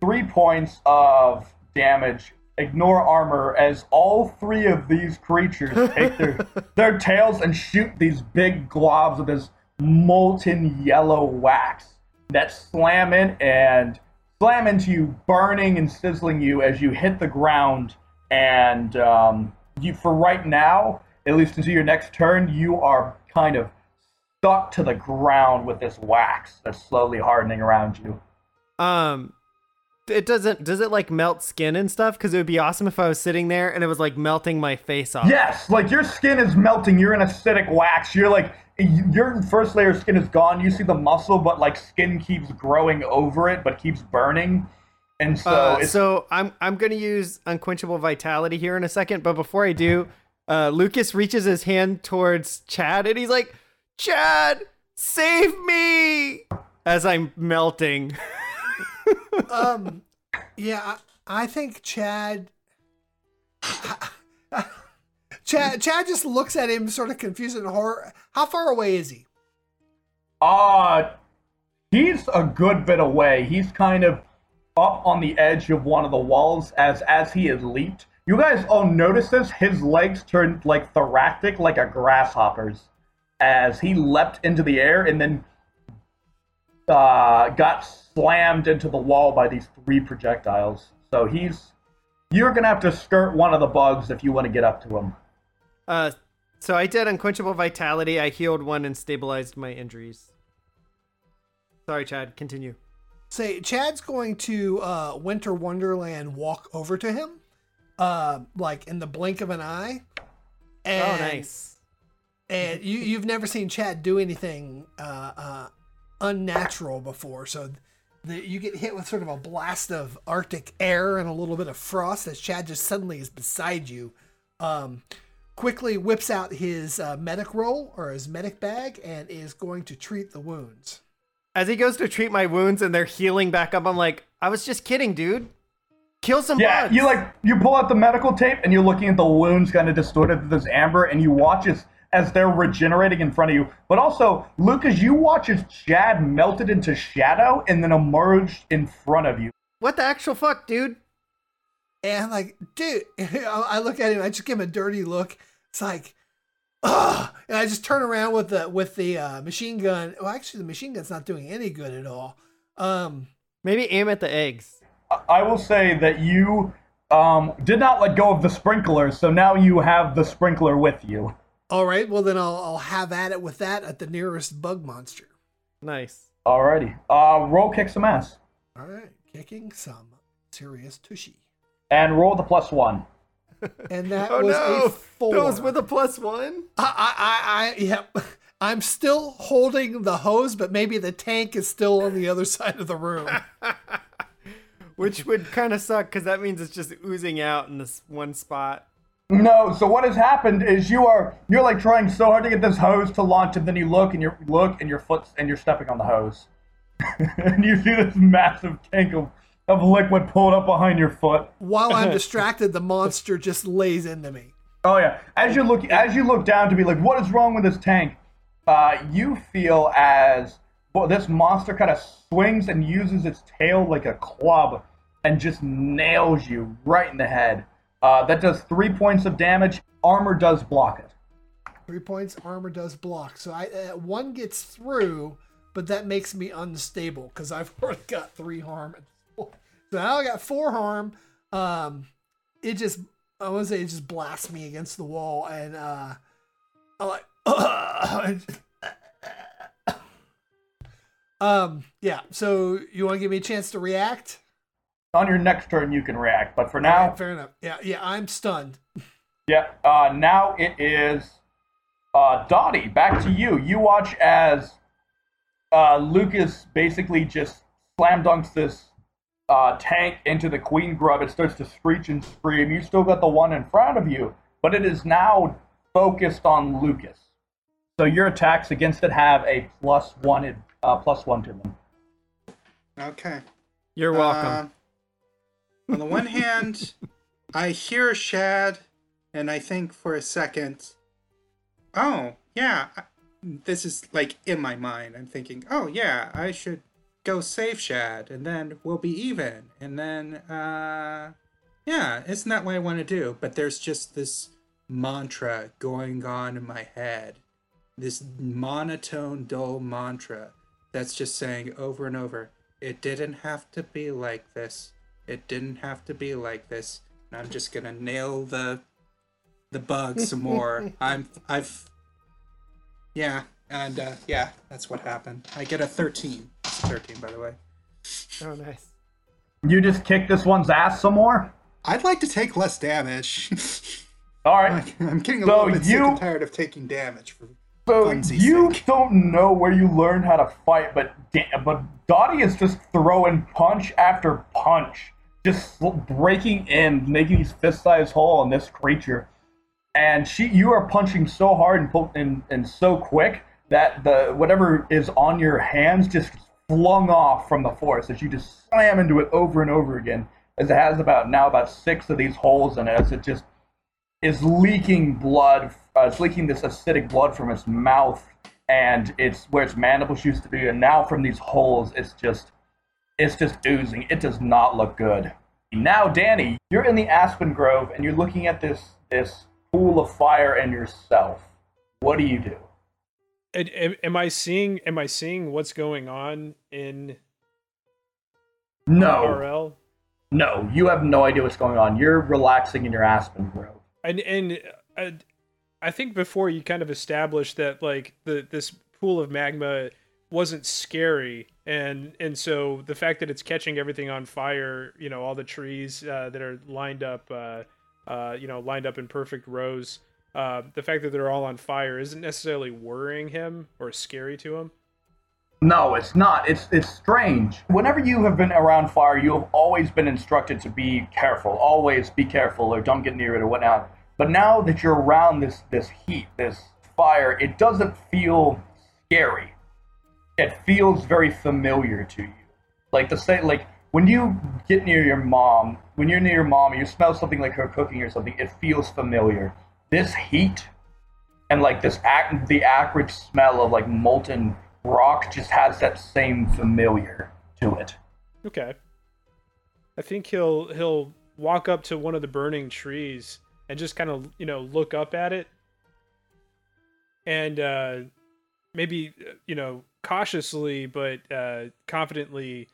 three points of damage. Ignore armor as all three of these creatures take their their tails and shoot these big globs of this molten yellow wax that slam in and slam into you, burning and sizzling you as you hit the ground. And um, you, for right now, at least until your next turn, you are kind of stuck to the ground with this wax that's slowly hardening around you.
Um, it doesn't. Does it like melt skin and stuff? Because it would be awesome if I was sitting there and it was like melting my face off.
Yes, like your skin is melting. You're in acidic wax. You're like your first layer of skin is gone. You see the muscle, but like skin keeps growing over it, but keeps burning. And so,
Uh,
it's,
so I'm I'm gonna use unquenchable vitality here in a second, but before I do, uh, Lucas reaches his hand towards Chad and he's like, "Chad, save me!" As I'm melting.
Um, yeah, I, I think Chad. Chad, Chad just looks at him, sort of confused and horror. How far away is he?
uh, he's a good bit away. He's kind of up on the edge of one of the walls as as he has leaped. You guys all notice this? His legs turned like thoracic, like a grasshopper's, as he leapt into the air and then uh, got slammed into the wall by these three projectiles. So he's you're gonna have to skirt one of the bugs if you want to get up to him.
Uh, so I did unquenchable vitality. I healed one and stabilized my injuries. Sorry, Chad. Continue.
Say, Chad's going to uh, Winter Wonderland walk over to him, uh, like in the blink of an eye. And,
oh, nice.
And you, you've never seen Chad do anything uh, uh, unnatural before, so the, you get hit with sort of a blast of Arctic air and a little bit of frost as Chad just suddenly is beside you. Um, quickly whips out his uh, medic roll or his medic bag and is going to treat the wounds.
As he goes to treat my wounds and they're healing back up, I'm like, I was just kidding, dude. Kill some
Yeah,
bugs.
you like you pull out the medical tape and you're looking at the wounds kind of distorted with this amber, and you watch as as they're regenerating in front of you. But also, Lucas, you watch as Chad melted into shadow and then emerged in front of you.
What the actual fuck, dude?
And like, dude, I look at him, I just give him a dirty look. It's like, ugh. And I just turn around with the with the uh, machine gun. Well, actually, the machine gun's not doing any good at all. Um,
Maybe aim at the eggs.
I will say that you um, did not let go of the sprinkler, so now you have the sprinkler with you.
All right, well then I'll I'll have at it with that at the nearest bug monster.
Nice.
Alrighty. Uh, roll kick some ass.
All right, kicking some serious tushy,
And roll the plus one.
and that
Oh
was
no!
a four.
That was with a plus one.
I, I, I, I, yep. I'm still holding the hose, but maybe the tank is still on the other side of the room.
Which would kind of suck because that means it's just oozing out in this one spot.
No, so what has happened is you are you're like trying so hard to get this hose to launch, and then you look and you look and your foot and you're stepping on the hose, and you see this massive tank of, of liquid pulled up behind your foot.
While I'm distracted, the monster just lays into me.
Oh yeah. As you look as you look down to be like, what is wrong with this tank? Uh, you feel as well, this monster kind of swings and uses its tail like a club and just nails you right in the head. Uh, that does three points of damage. Armor does block it.
Three points, armor does block. So I uh, one gets through, but that makes me unstable because I've already got three harm. So now I got four harm. Um, it just I want to say it just blasts me against the wall, and uh, I'm like, um, yeah. So you want to give me a chance to react?
On your next turn, you can react, but for now,
Fair enough. Yeah, yeah. I'm stunned.
Yeah. Uh, now it is uh, Dottie. Back to you. You watch as uh, Lucas basically just slam dunks this uh, tank into the queen grub. It starts to screech and scream. You still got the one in front of you, but it is now focused on Lucas. So your attacks against it have a plus one, uh, plus one to them.
Okay.
You're welcome.
On the one hand, I hear Shad, and I think for a second, oh, yeah, this is like in my mind. I'm thinking, oh, yeah, I should go save Shad, and then we'll be even. And then, uh, yeah, isn't that what I want to do? But there's just this mantra going on in my head. This monotone, dull mantra that's just saying over and over, it didn't have to be like this. It didn't have to be like this. And I'm just gonna nail the the bug some more. I'm I've yeah, And uh, yeah, that's what happened. I get a 13. It's a 13, by the way.
Oh, nice.
You just kick this one's ass some more?
I'd like to take less damage.
All right.
I'm getting a
So
little bit sick and tired of taking damage. For
So you
sake.
don't know where you learned how to fight, but da- but Dottie is just throwing punch after punch, just breaking in, making these fist-sized hole in this creature, and she you are punching so hard and, and and so quick that the whatever is on your hands just flung off from the force as you just slam into it over and over again. As it has about now about six of these holes in it, as it just is leaking blood. Uh, it's leaking this acidic blood from its mouth, and it's where its mandibles used to be, and now from these holes, it's just, it's just oozing. It does not look good. Now, Danny, you're in the aspen grove, and you're looking at this this pool of fire and yourself. What do you do?
Am- I seeing? Am I seeing what's going on in
No,
RL?
no, you have no idea what's going on. You're relaxing in your aspen grove.
And and uh, I think before you kind of established that like the this pool of magma wasn't scary, and and so the fact that it's catching everything on fire, you know, all the trees uh, that are lined up, uh, uh, you know, lined up in perfect rows. Uh, the fact that they're all on fire isn't necessarily worrying him or scary to him.
No, it's not. It's it's strange. Whenever you have been around fire, you have always been instructed to be careful. Always be careful, or don't get near it, or whatnot. But now that you're around this this heat, this fire, it doesn't feel scary. It feels very familiar to you. Like the same, like when you get near your mom, when you're near your mom, and you smell something like her cooking or something. It feels familiar. This heat and like this ac- the acrid smell of like molten rock just has that same familiar to it.
Okay. I think he'll he'll walk up to one of the burning trees and just kind of you know look up at it, and uh, maybe uh, you know cautiously but uh, confidently,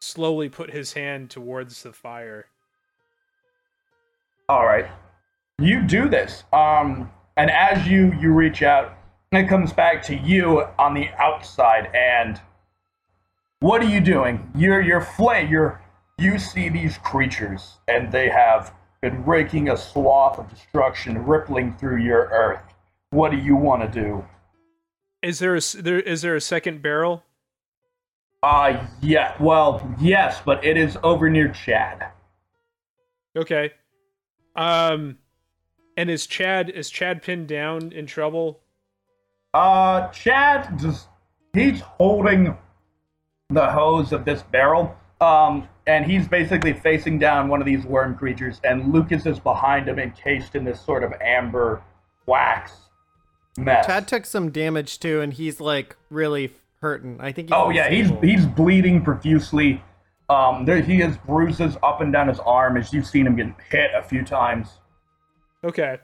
slowly put his hand towards the fire.
All right, you do this, um, and as you you reach out, it comes back to you on the outside. And what are you doing? You're you're flay. You're you see these creatures, and they have been raking a swath of destruction rippling through your earth. What do you want to do?
Is there a there is there a second barrel?
Uh, yeah, well, yes, but it is over near Chad.
Okay. Um, and is Chad is Chad pinned down in trouble?
Uh, Chad just, he's holding the hose of this barrel, um, and he's basically facing down one of these worm creatures, and Lucas is behind him encased in this sort of amber wax mess.
Chad took some damage too, and he's like really hurting. I think. He's
Oh yeah, he's
unstable.
he's bleeding profusely. Um, there he has bruises up and down his arm as you've seen him get hit a few times.
Okay.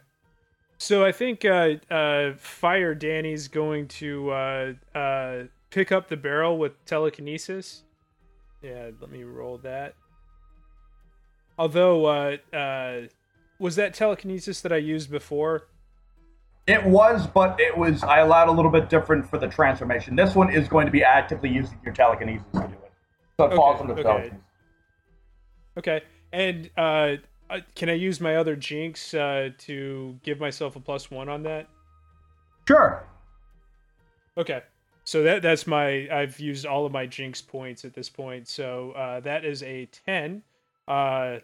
So I think uh, uh, Fire Danny's going to uh, uh, pick up the barrel with telekinesis. Yeah, let me roll that. Although, uh, uh, was that telekinesis that I used before?
It was, but it was I allowed a little bit different for the transformation. This one is going to be actively using your telekinesis to do it, so it falls
Okay,
under
okay.
telekinesis.
Okay. And uh, uh, can I use my other jinx uh, to give myself a plus one on that?
Sure.
Okay. So that that's my I've used all of my jinx points at this point. So uh, that is a ten. Uh,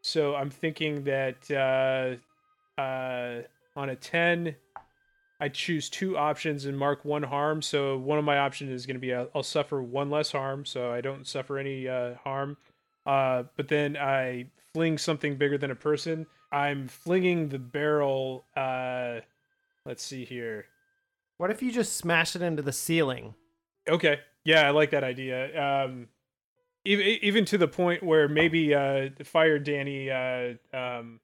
so I'm thinking that uh, uh, on a ten, I choose two options and mark one harm. So one of my options is going to be i I'll suffer one less harm, so I don't suffer any uh, harm. Uh, but then I fling something bigger than a person. I'm flinging the barrel. Uh, let's see here.
What if you just smash it into the ceiling?
Okay. Yeah, I like that idea. Um, even even to the point where maybe uh, Fire Danny uh, um,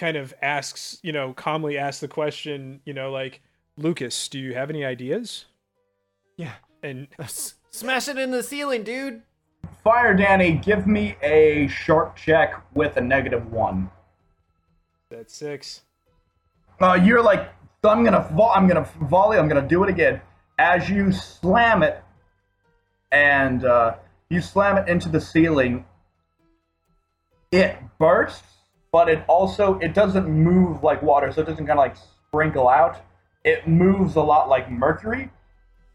kind of asks, you know, calmly asks the question, you know, like, Lucas, do you have any ideas?
Yeah.
And
S- Smash it in the ceiling, dude.
Fire Danny, give me a sharp check with a negative one.
that's six.
Uh, you're like I'm gonna vo- I'm gonna volley. I'm gonna do it again. As you slam it, and uh, you slam it into the ceiling, it bursts, but it also it doesn't move like water, so it doesn't kind of like sprinkle out. It moves a lot like mercury.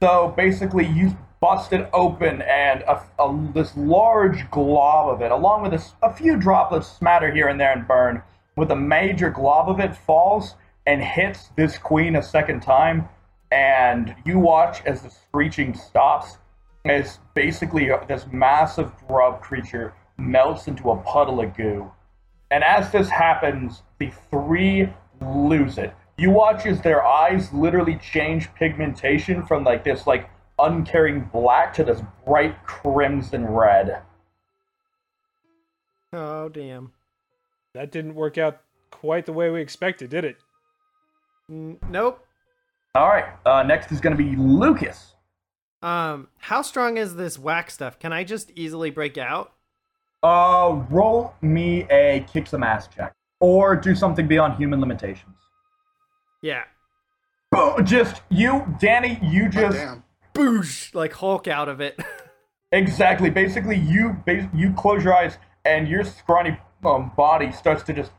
So basically, you bust it open, and a, a- this large glob of it, along with a few droplets smatter here and there and burn, with a major glob of it falls and hits this queen a second time, and you watch as the screeching stops, as basically uh, this massive grub creature melts into a puddle of goo. And as this happens, the three lose it. You watch as their eyes literally change pigmentation from like this like uncaring black to this bright crimson red.
Oh damn.
That didn't work out quite the way we expected, did it?
N- nope.
All right, uh, next is going to be Lucas.
Um, how strong is this wax stuff? Can I just easily break out?
Uh, roll me a kick some ass check, or do something beyond human limitations.
Yeah.
Boom! Just you, Danny. You
Oh,
just
damn.
Boosh! Like Hulk out of it.
Exactly. Basically, you bas- you close your eyes and your scrawny um, body starts to just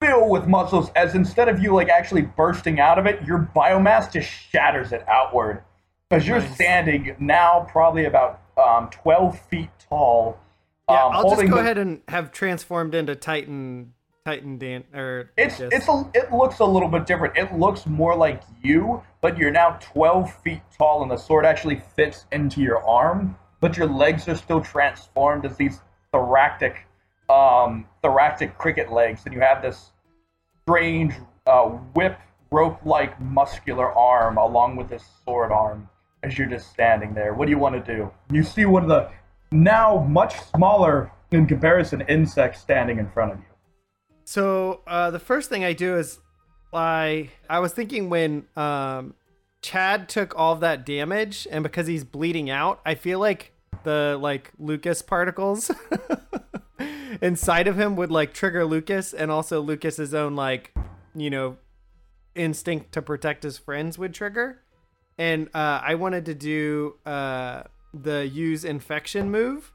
fill with muscles. As instead of you like actually bursting out of it, your biomass just shatters it outward. As you're
Nice.
standing now, probably about um, twelve feet tall.
Yeah,
um,
I'll just go
the-
ahead and have transformed into Titan Titan Dan or
It's
just-
it's a it looks a little bit different. It looks more like you, but you're now 12 feet tall, and the sword actually fits into your arm. But your legs are still transformed as these thoracic, um, thoracic cricket legs, and you have this strange uh, whip rope-like muscular arm along with this sword arm. As you're just standing there, what do you want to do? You see one of the now much smaller in comparison insects standing in front of you.
So uh, the first thing I do is I I was thinking when um, Chad took all of that damage and because he's bleeding out, I feel like the like Lucas particles inside of him would like trigger Lucas and also Lucas's own like you know instinct to protect his friends would trigger. And uh, I wanted to do uh, the use infection move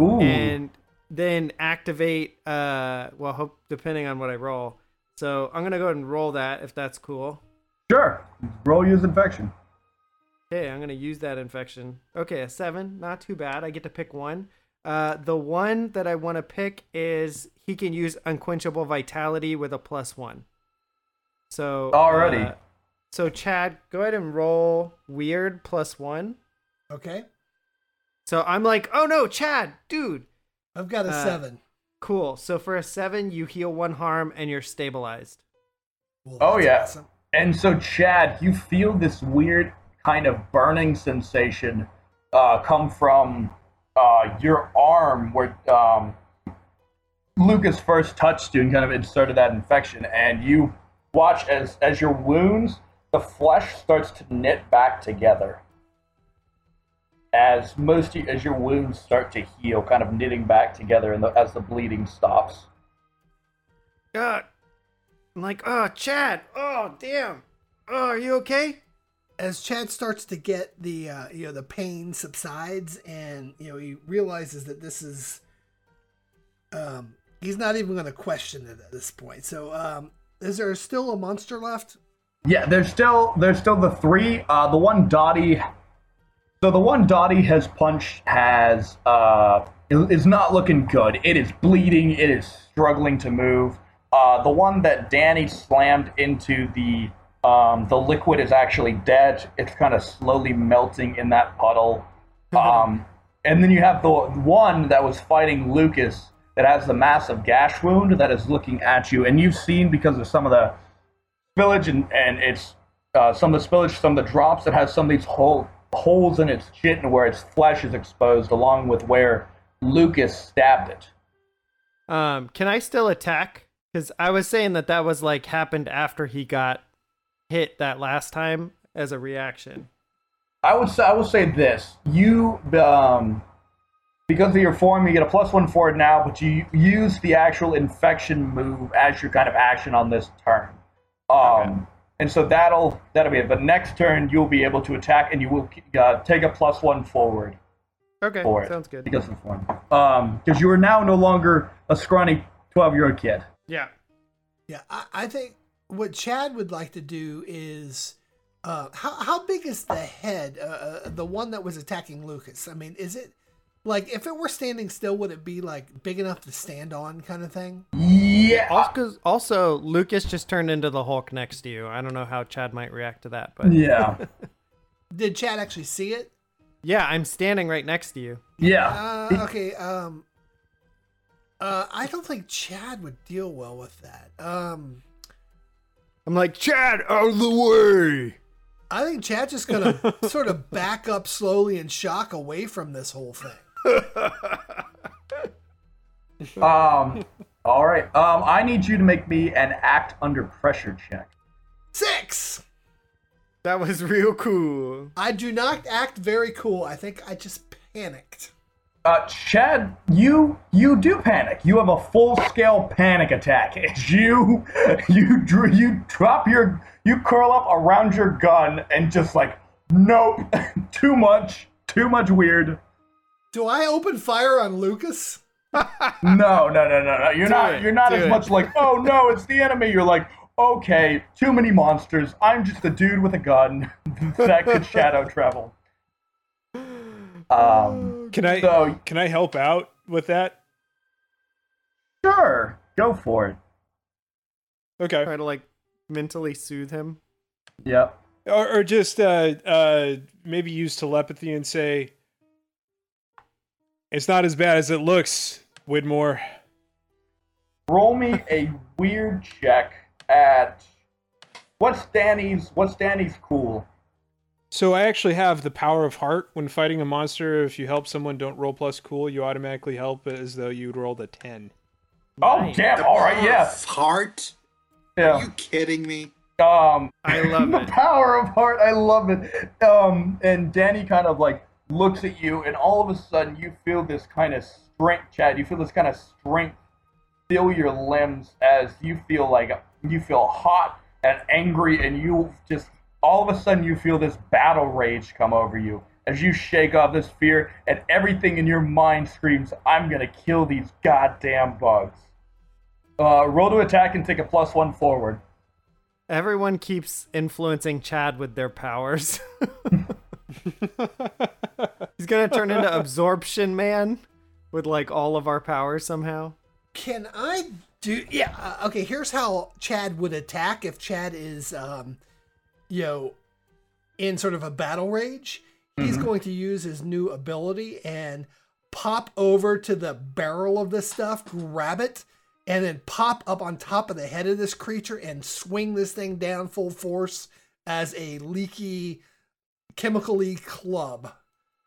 Ooh.
and then activate uh well hope depending on what I roll. So I'm gonna go ahead and roll that if that's cool.
Sure. Roll use infection.
Okay, I'm gonna use that infection. Okay, a seven, not too bad. I get to pick one. Uh, the one that I want to pick is he can use unquenchable vitality with a plus one. So
Alrighty.
uh, so Chad, go ahead and roll weird plus one.
Okay.
So I'm like, oh no, Chad, dude,
I've got a
Uh,
seven.
cool. So for a seven, you heal one harm and you're stabilized.
Well,
Oh, yeah.
awesome.
And so, Chad, you feel this weird kind of burning sensation uh, come from uh, your arm where um, Lucas first touched you and kind of inserted that infection. And you watch as, as your wounds, the flesh starts to knit back together. As most as your wounds start to heal, kind of knitting back together, and as the bleeding stops.
Uh, I'm like, oh, Chad. Oh, damn. Oh, are you okay?
as Chad starts to get the uh, you know the pain subsides and you know he realizes that this is um he's not even going to question it at this point. So um is there still a monster left?
Yeah, there's still there's still the three. Uh, the one Dottie. So the one Dottie has punched has uh is not looking good. It is bleeding. It is struggling to move. Uh, the one that Danny slammed into the um, the liquid is actually dead. It's kind of slowly melting in that puddle. Um, and then you have the one that was fighting Lucas that has the massive gash wound that is looking at you. And you've seen because of some of the spillage and, and it's uh, some of the spillage, some of the drops that has some of these hole, holes in its chin where its flesh is exposed, along with where Lucas stabbed it.
Um, can I still attack? Because I was saying that that was like happened after he got hit that last time as a reaction.
I would say I will say this: you um, because of your form, you get a plus one for it now, but you use the actual infection move as your kind of action on this turn. Um, and so that'll that'll be it. But next turn you'll be able to attack, and you will uh, take a plus one forward
Okay,
for it.
sounds good.
Because of the form. Um, because you are now no longer a scrawny twelve-year-old kid.
Yeah.
Yeah, I, I think what Chad would like to do is, uh, how how big is the head, uh, uh, the one that was attacking Lucas? I mean, is it like if it were standing still, would it be like big enough to stand on, kind of thing?
Yeah.
Also, also, Lucas just turned into the Hulk next to you. I don't know how Chad might react to that, but
Yeah.
Did Chad actually see it?
yeah, I'm standing right next to you.
Yeah.
Uh, okay. Um. Uh, I don't think Chad would deal well with that. Um,
I'm like, Chad, out of the way.
I think Chad's just gonna sort of back up slowly in shock away from this whole thing.
Um. All right. Um. I need you to make me an act under pressure check.
Six.
That was real cool.
I do not act very cool. I think I just panicked.
Uh, Chad, you you do panic. You have a full scale panic attack. It's you you you drop your you curl up around your gun and just like nope, too much, too much weird.
Do I open fire on Lucas?
No, no, no, no, no. You're not
it,
you're not
do
as
it.
much like oh no, it's the enemy. You're like okay, too many monsters. I'm just a dude with a gun that could shadow travel. Um,
Can I
So-
can I help out with that?
sure, go for it.
Okay.
Try to like mentally soothe him.
Yep.
Or, or just uh, uh, maybe use telepathy and say, "It's not as bad as it looks, Widmore."
roll me a weird check at what's Danny's what's Danny's cool
So I actually have the power of heart when fighting a monster. If you help someone, don't roll plus cool. You automatically help as though you'd rolled a ten.
oh damn all right yeah
Heart?
Yeah.
Are you kidding me?
um
I love
the
it.
power of heart i love it um and danny kind of like looks at you and all of a sudden you feel this kind of strength chad. You feel this kind of strength fill your limbs as you feel like you feel hot and angry and you just all of a sudden you feel this battle rage come over you. As you shake off this fear and everything in your mind screams i'm gonna kill these goddamn bugs. Uh, roll to attack and take a plus one forward.
Everyone keeps influencing Chad with their powers. He's gonna turn into Absorption Man with like all of our power somehow.
Can I do? Yeah. Uh, okay. Here's how Chad would attack if Chad is, um, you know, in sort of a battle rage. He's going to use his new ability and pop over to the barrel of this stuff, grab it, and then pop up on top of the head of this creature and swing this thing down full force as a leaky, chemically club.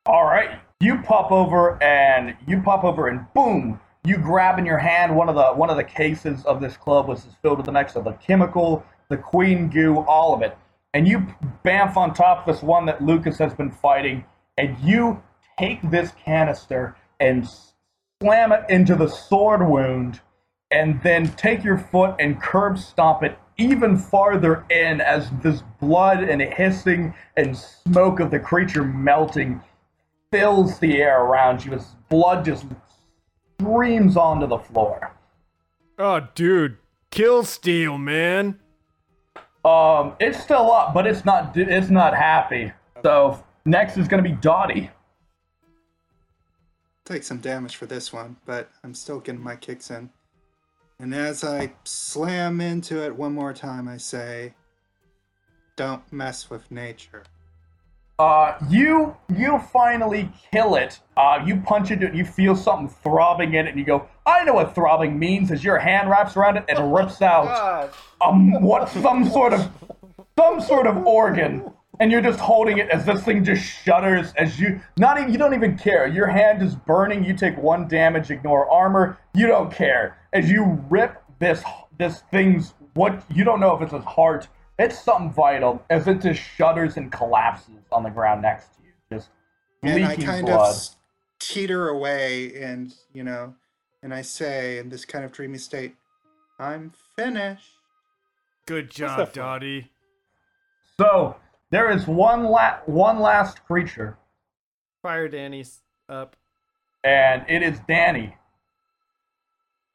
All right, you pop over and you pop over and boom, you grab in your hand one of the one of the cases of this club, which is filled with the mix of the chemical, the queen goo, all of it, and you bamf on top of this one that Lucas has been fighting, and you take this canister and slam it into the sword wound, and then take your foot and curb stomp it even farther in as this blood and hissing and smoke of the creature melting fills the air around you as blood just streams onto the floor.
Oh, dude, kill Steel, man.
Um, it's still up, but it's not it's not happy. So next is gonna be Dottie.
Take some damage for this one, but I'm still getting my kicks in. And as I slam into it one more time, I say, Don't mess with nature.
Uh, you you finally kill it. Uh, you punch it, you feel something throbbing in it, and you go, I know what throbbing means. As your hand wraps around it and rips out um what some sort of some sort of organ, and you're just holding it as this thing just shudders as you not even you don't even care. Your hand is burning. You take one damage, ignore armor. You don't care as you rip this this thing's what you don't know if it's his heart. It's something vital as it just shudders and collapses on the ground next to you, just
And I kind
blood.
of teeter away and, you know, and I say in this kind of dreamy state, I'm finished.
Good job,
for?
Dottie.
So there is one la- one last creature,
Fire Danny's up.
and it is Danny.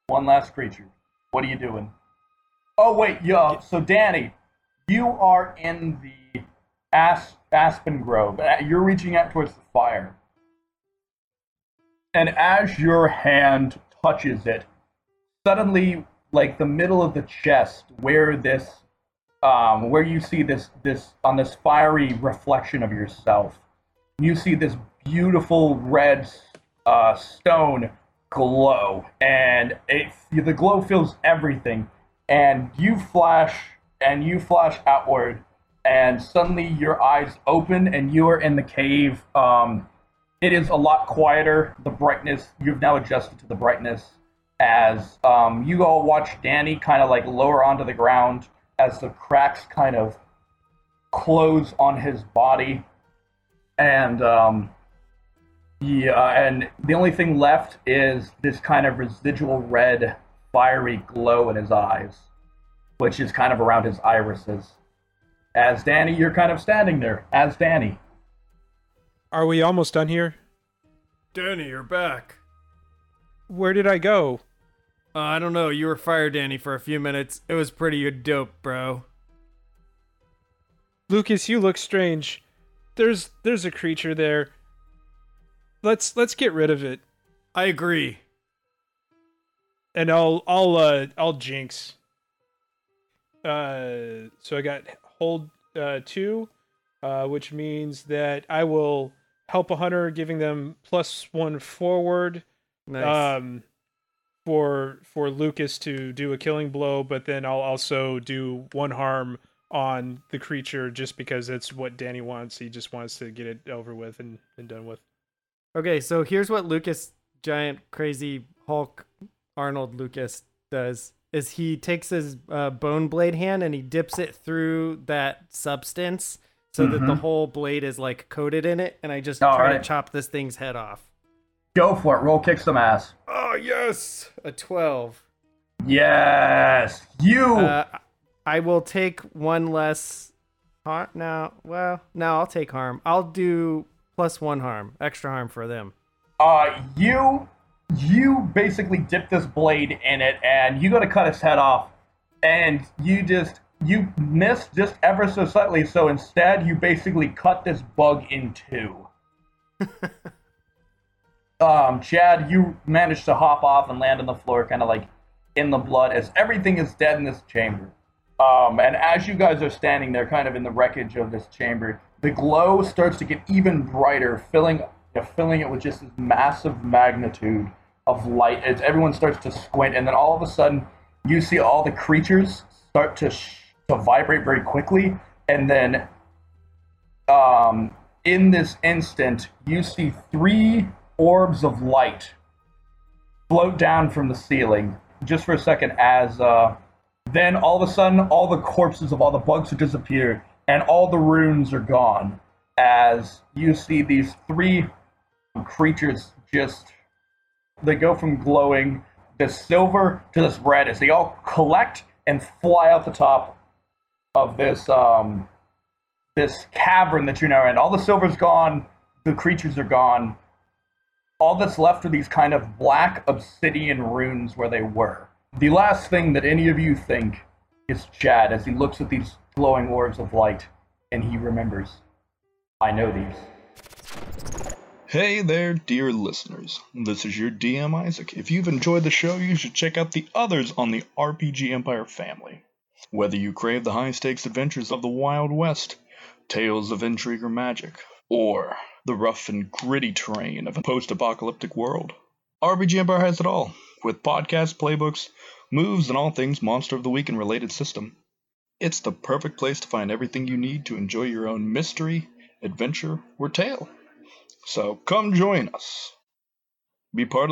One last creature. What are you doing? Oh wait, yo. So Danny, you are in the As- Aspen Grove. Uh, You're reaching out towards the fire, and as your hand touches it, suddenly, like the middle of the chest, where this, um, where you see this this on this fiery reflection of yourself, you see this beautiful red uh, stone glow, and it the glow fills everything, and you flash and you flash outward, and suddenly your eyes open, and you are in the cave. Um, it is a lot quieter. The brightness you've now adjusted to the brightness as um, you all watch Danny kind of like lower onto the ground as the cracks kind of close on his body, and um, yeah, and the only thing left is this kind of residual red, fiery glow in his eyes, which is kind of around his irises. As Danny, you're kind of standing there as Danny.
Are we almost done here?
Danny, you're back.
Where did I go?
Uh, I don't know. You were Fire Danny for a few minutes. It was pretty dope, bro.
Lucas, you look strange. There's there's a creature there. Let's let's get rid of it.
I agree.
And I'll I'll uh I'll jinx. Uh so I got hold uh 2 uh which means that I will help a hunter giving them plus 1 forward
Nice.
um for for Lucas to do a killing blow, but then I'll also do one harm on the creature just because it's what Danny wants. He just wants to get it over with and, and done with.
okay, so here's what Lucas, giant, crazy Hulk, Arnold Lucas does. Is he takes his uh, bone blade hand and he dips it through that substance so that the whole blade is like coated in it, and I just
All
try
right.
to chop this thing's head off.
Go for it. Roll kick some ass.
Oh yes, a twelve.
Yes. You.
Uh, I will take one less harm. No, well, no, I'll take harm. I'll do plus one harm, extra harm for them.
Uh, you you basically dip this blade in it, and you go to cut his head off, and you just you miss just ever so slightly. So instead, you basically cut this bug in two. um, Chad, you managed to hop off and land on the floor, kind of like in the blood, as everything is dead in this chamber. Um, and as you guys are standing there, kind of in the wreckage of this chamber, the glow starts to get even brighter, filling filling it with just this massive magnitude of light. As everyone starts to squint, and then all of a sudden, you see all the creatures start to sh- to vibrate very quickly, and then um, in this instant, you see three orbs of light float down from the ceiling just for a second as uh, then all of a sudden all the corpses of all the bugs have disappeared and all the runes are gone as you see these three creatures just they go from glowing this silver to this red as they all collect and fly out the top of this um this cavern that you're now in all the silver's gone the creatures are gone all that's left are these kind of black obsidian runes where they were. The last thing that any of you think is Chad as he looks at these glowing orbs of light and he remembers. I know these.
Hey there, dear listeners. This is your DM Isaac. If you've enjoyed the show, you should check out the others on the RPG Empire family. Whether you crave the high stakes adventures of the Wild West, tales of intrigue or magic, or the rough and gritty terrain of a post apocalyptic world, RPG Empire has it all, with podcasts, playbooks, moves, and all things Monster of the Week and related system. It's the perfect place to find everything you need to enjoy your own mystery, adventure, or tale. So come join us. Be part of the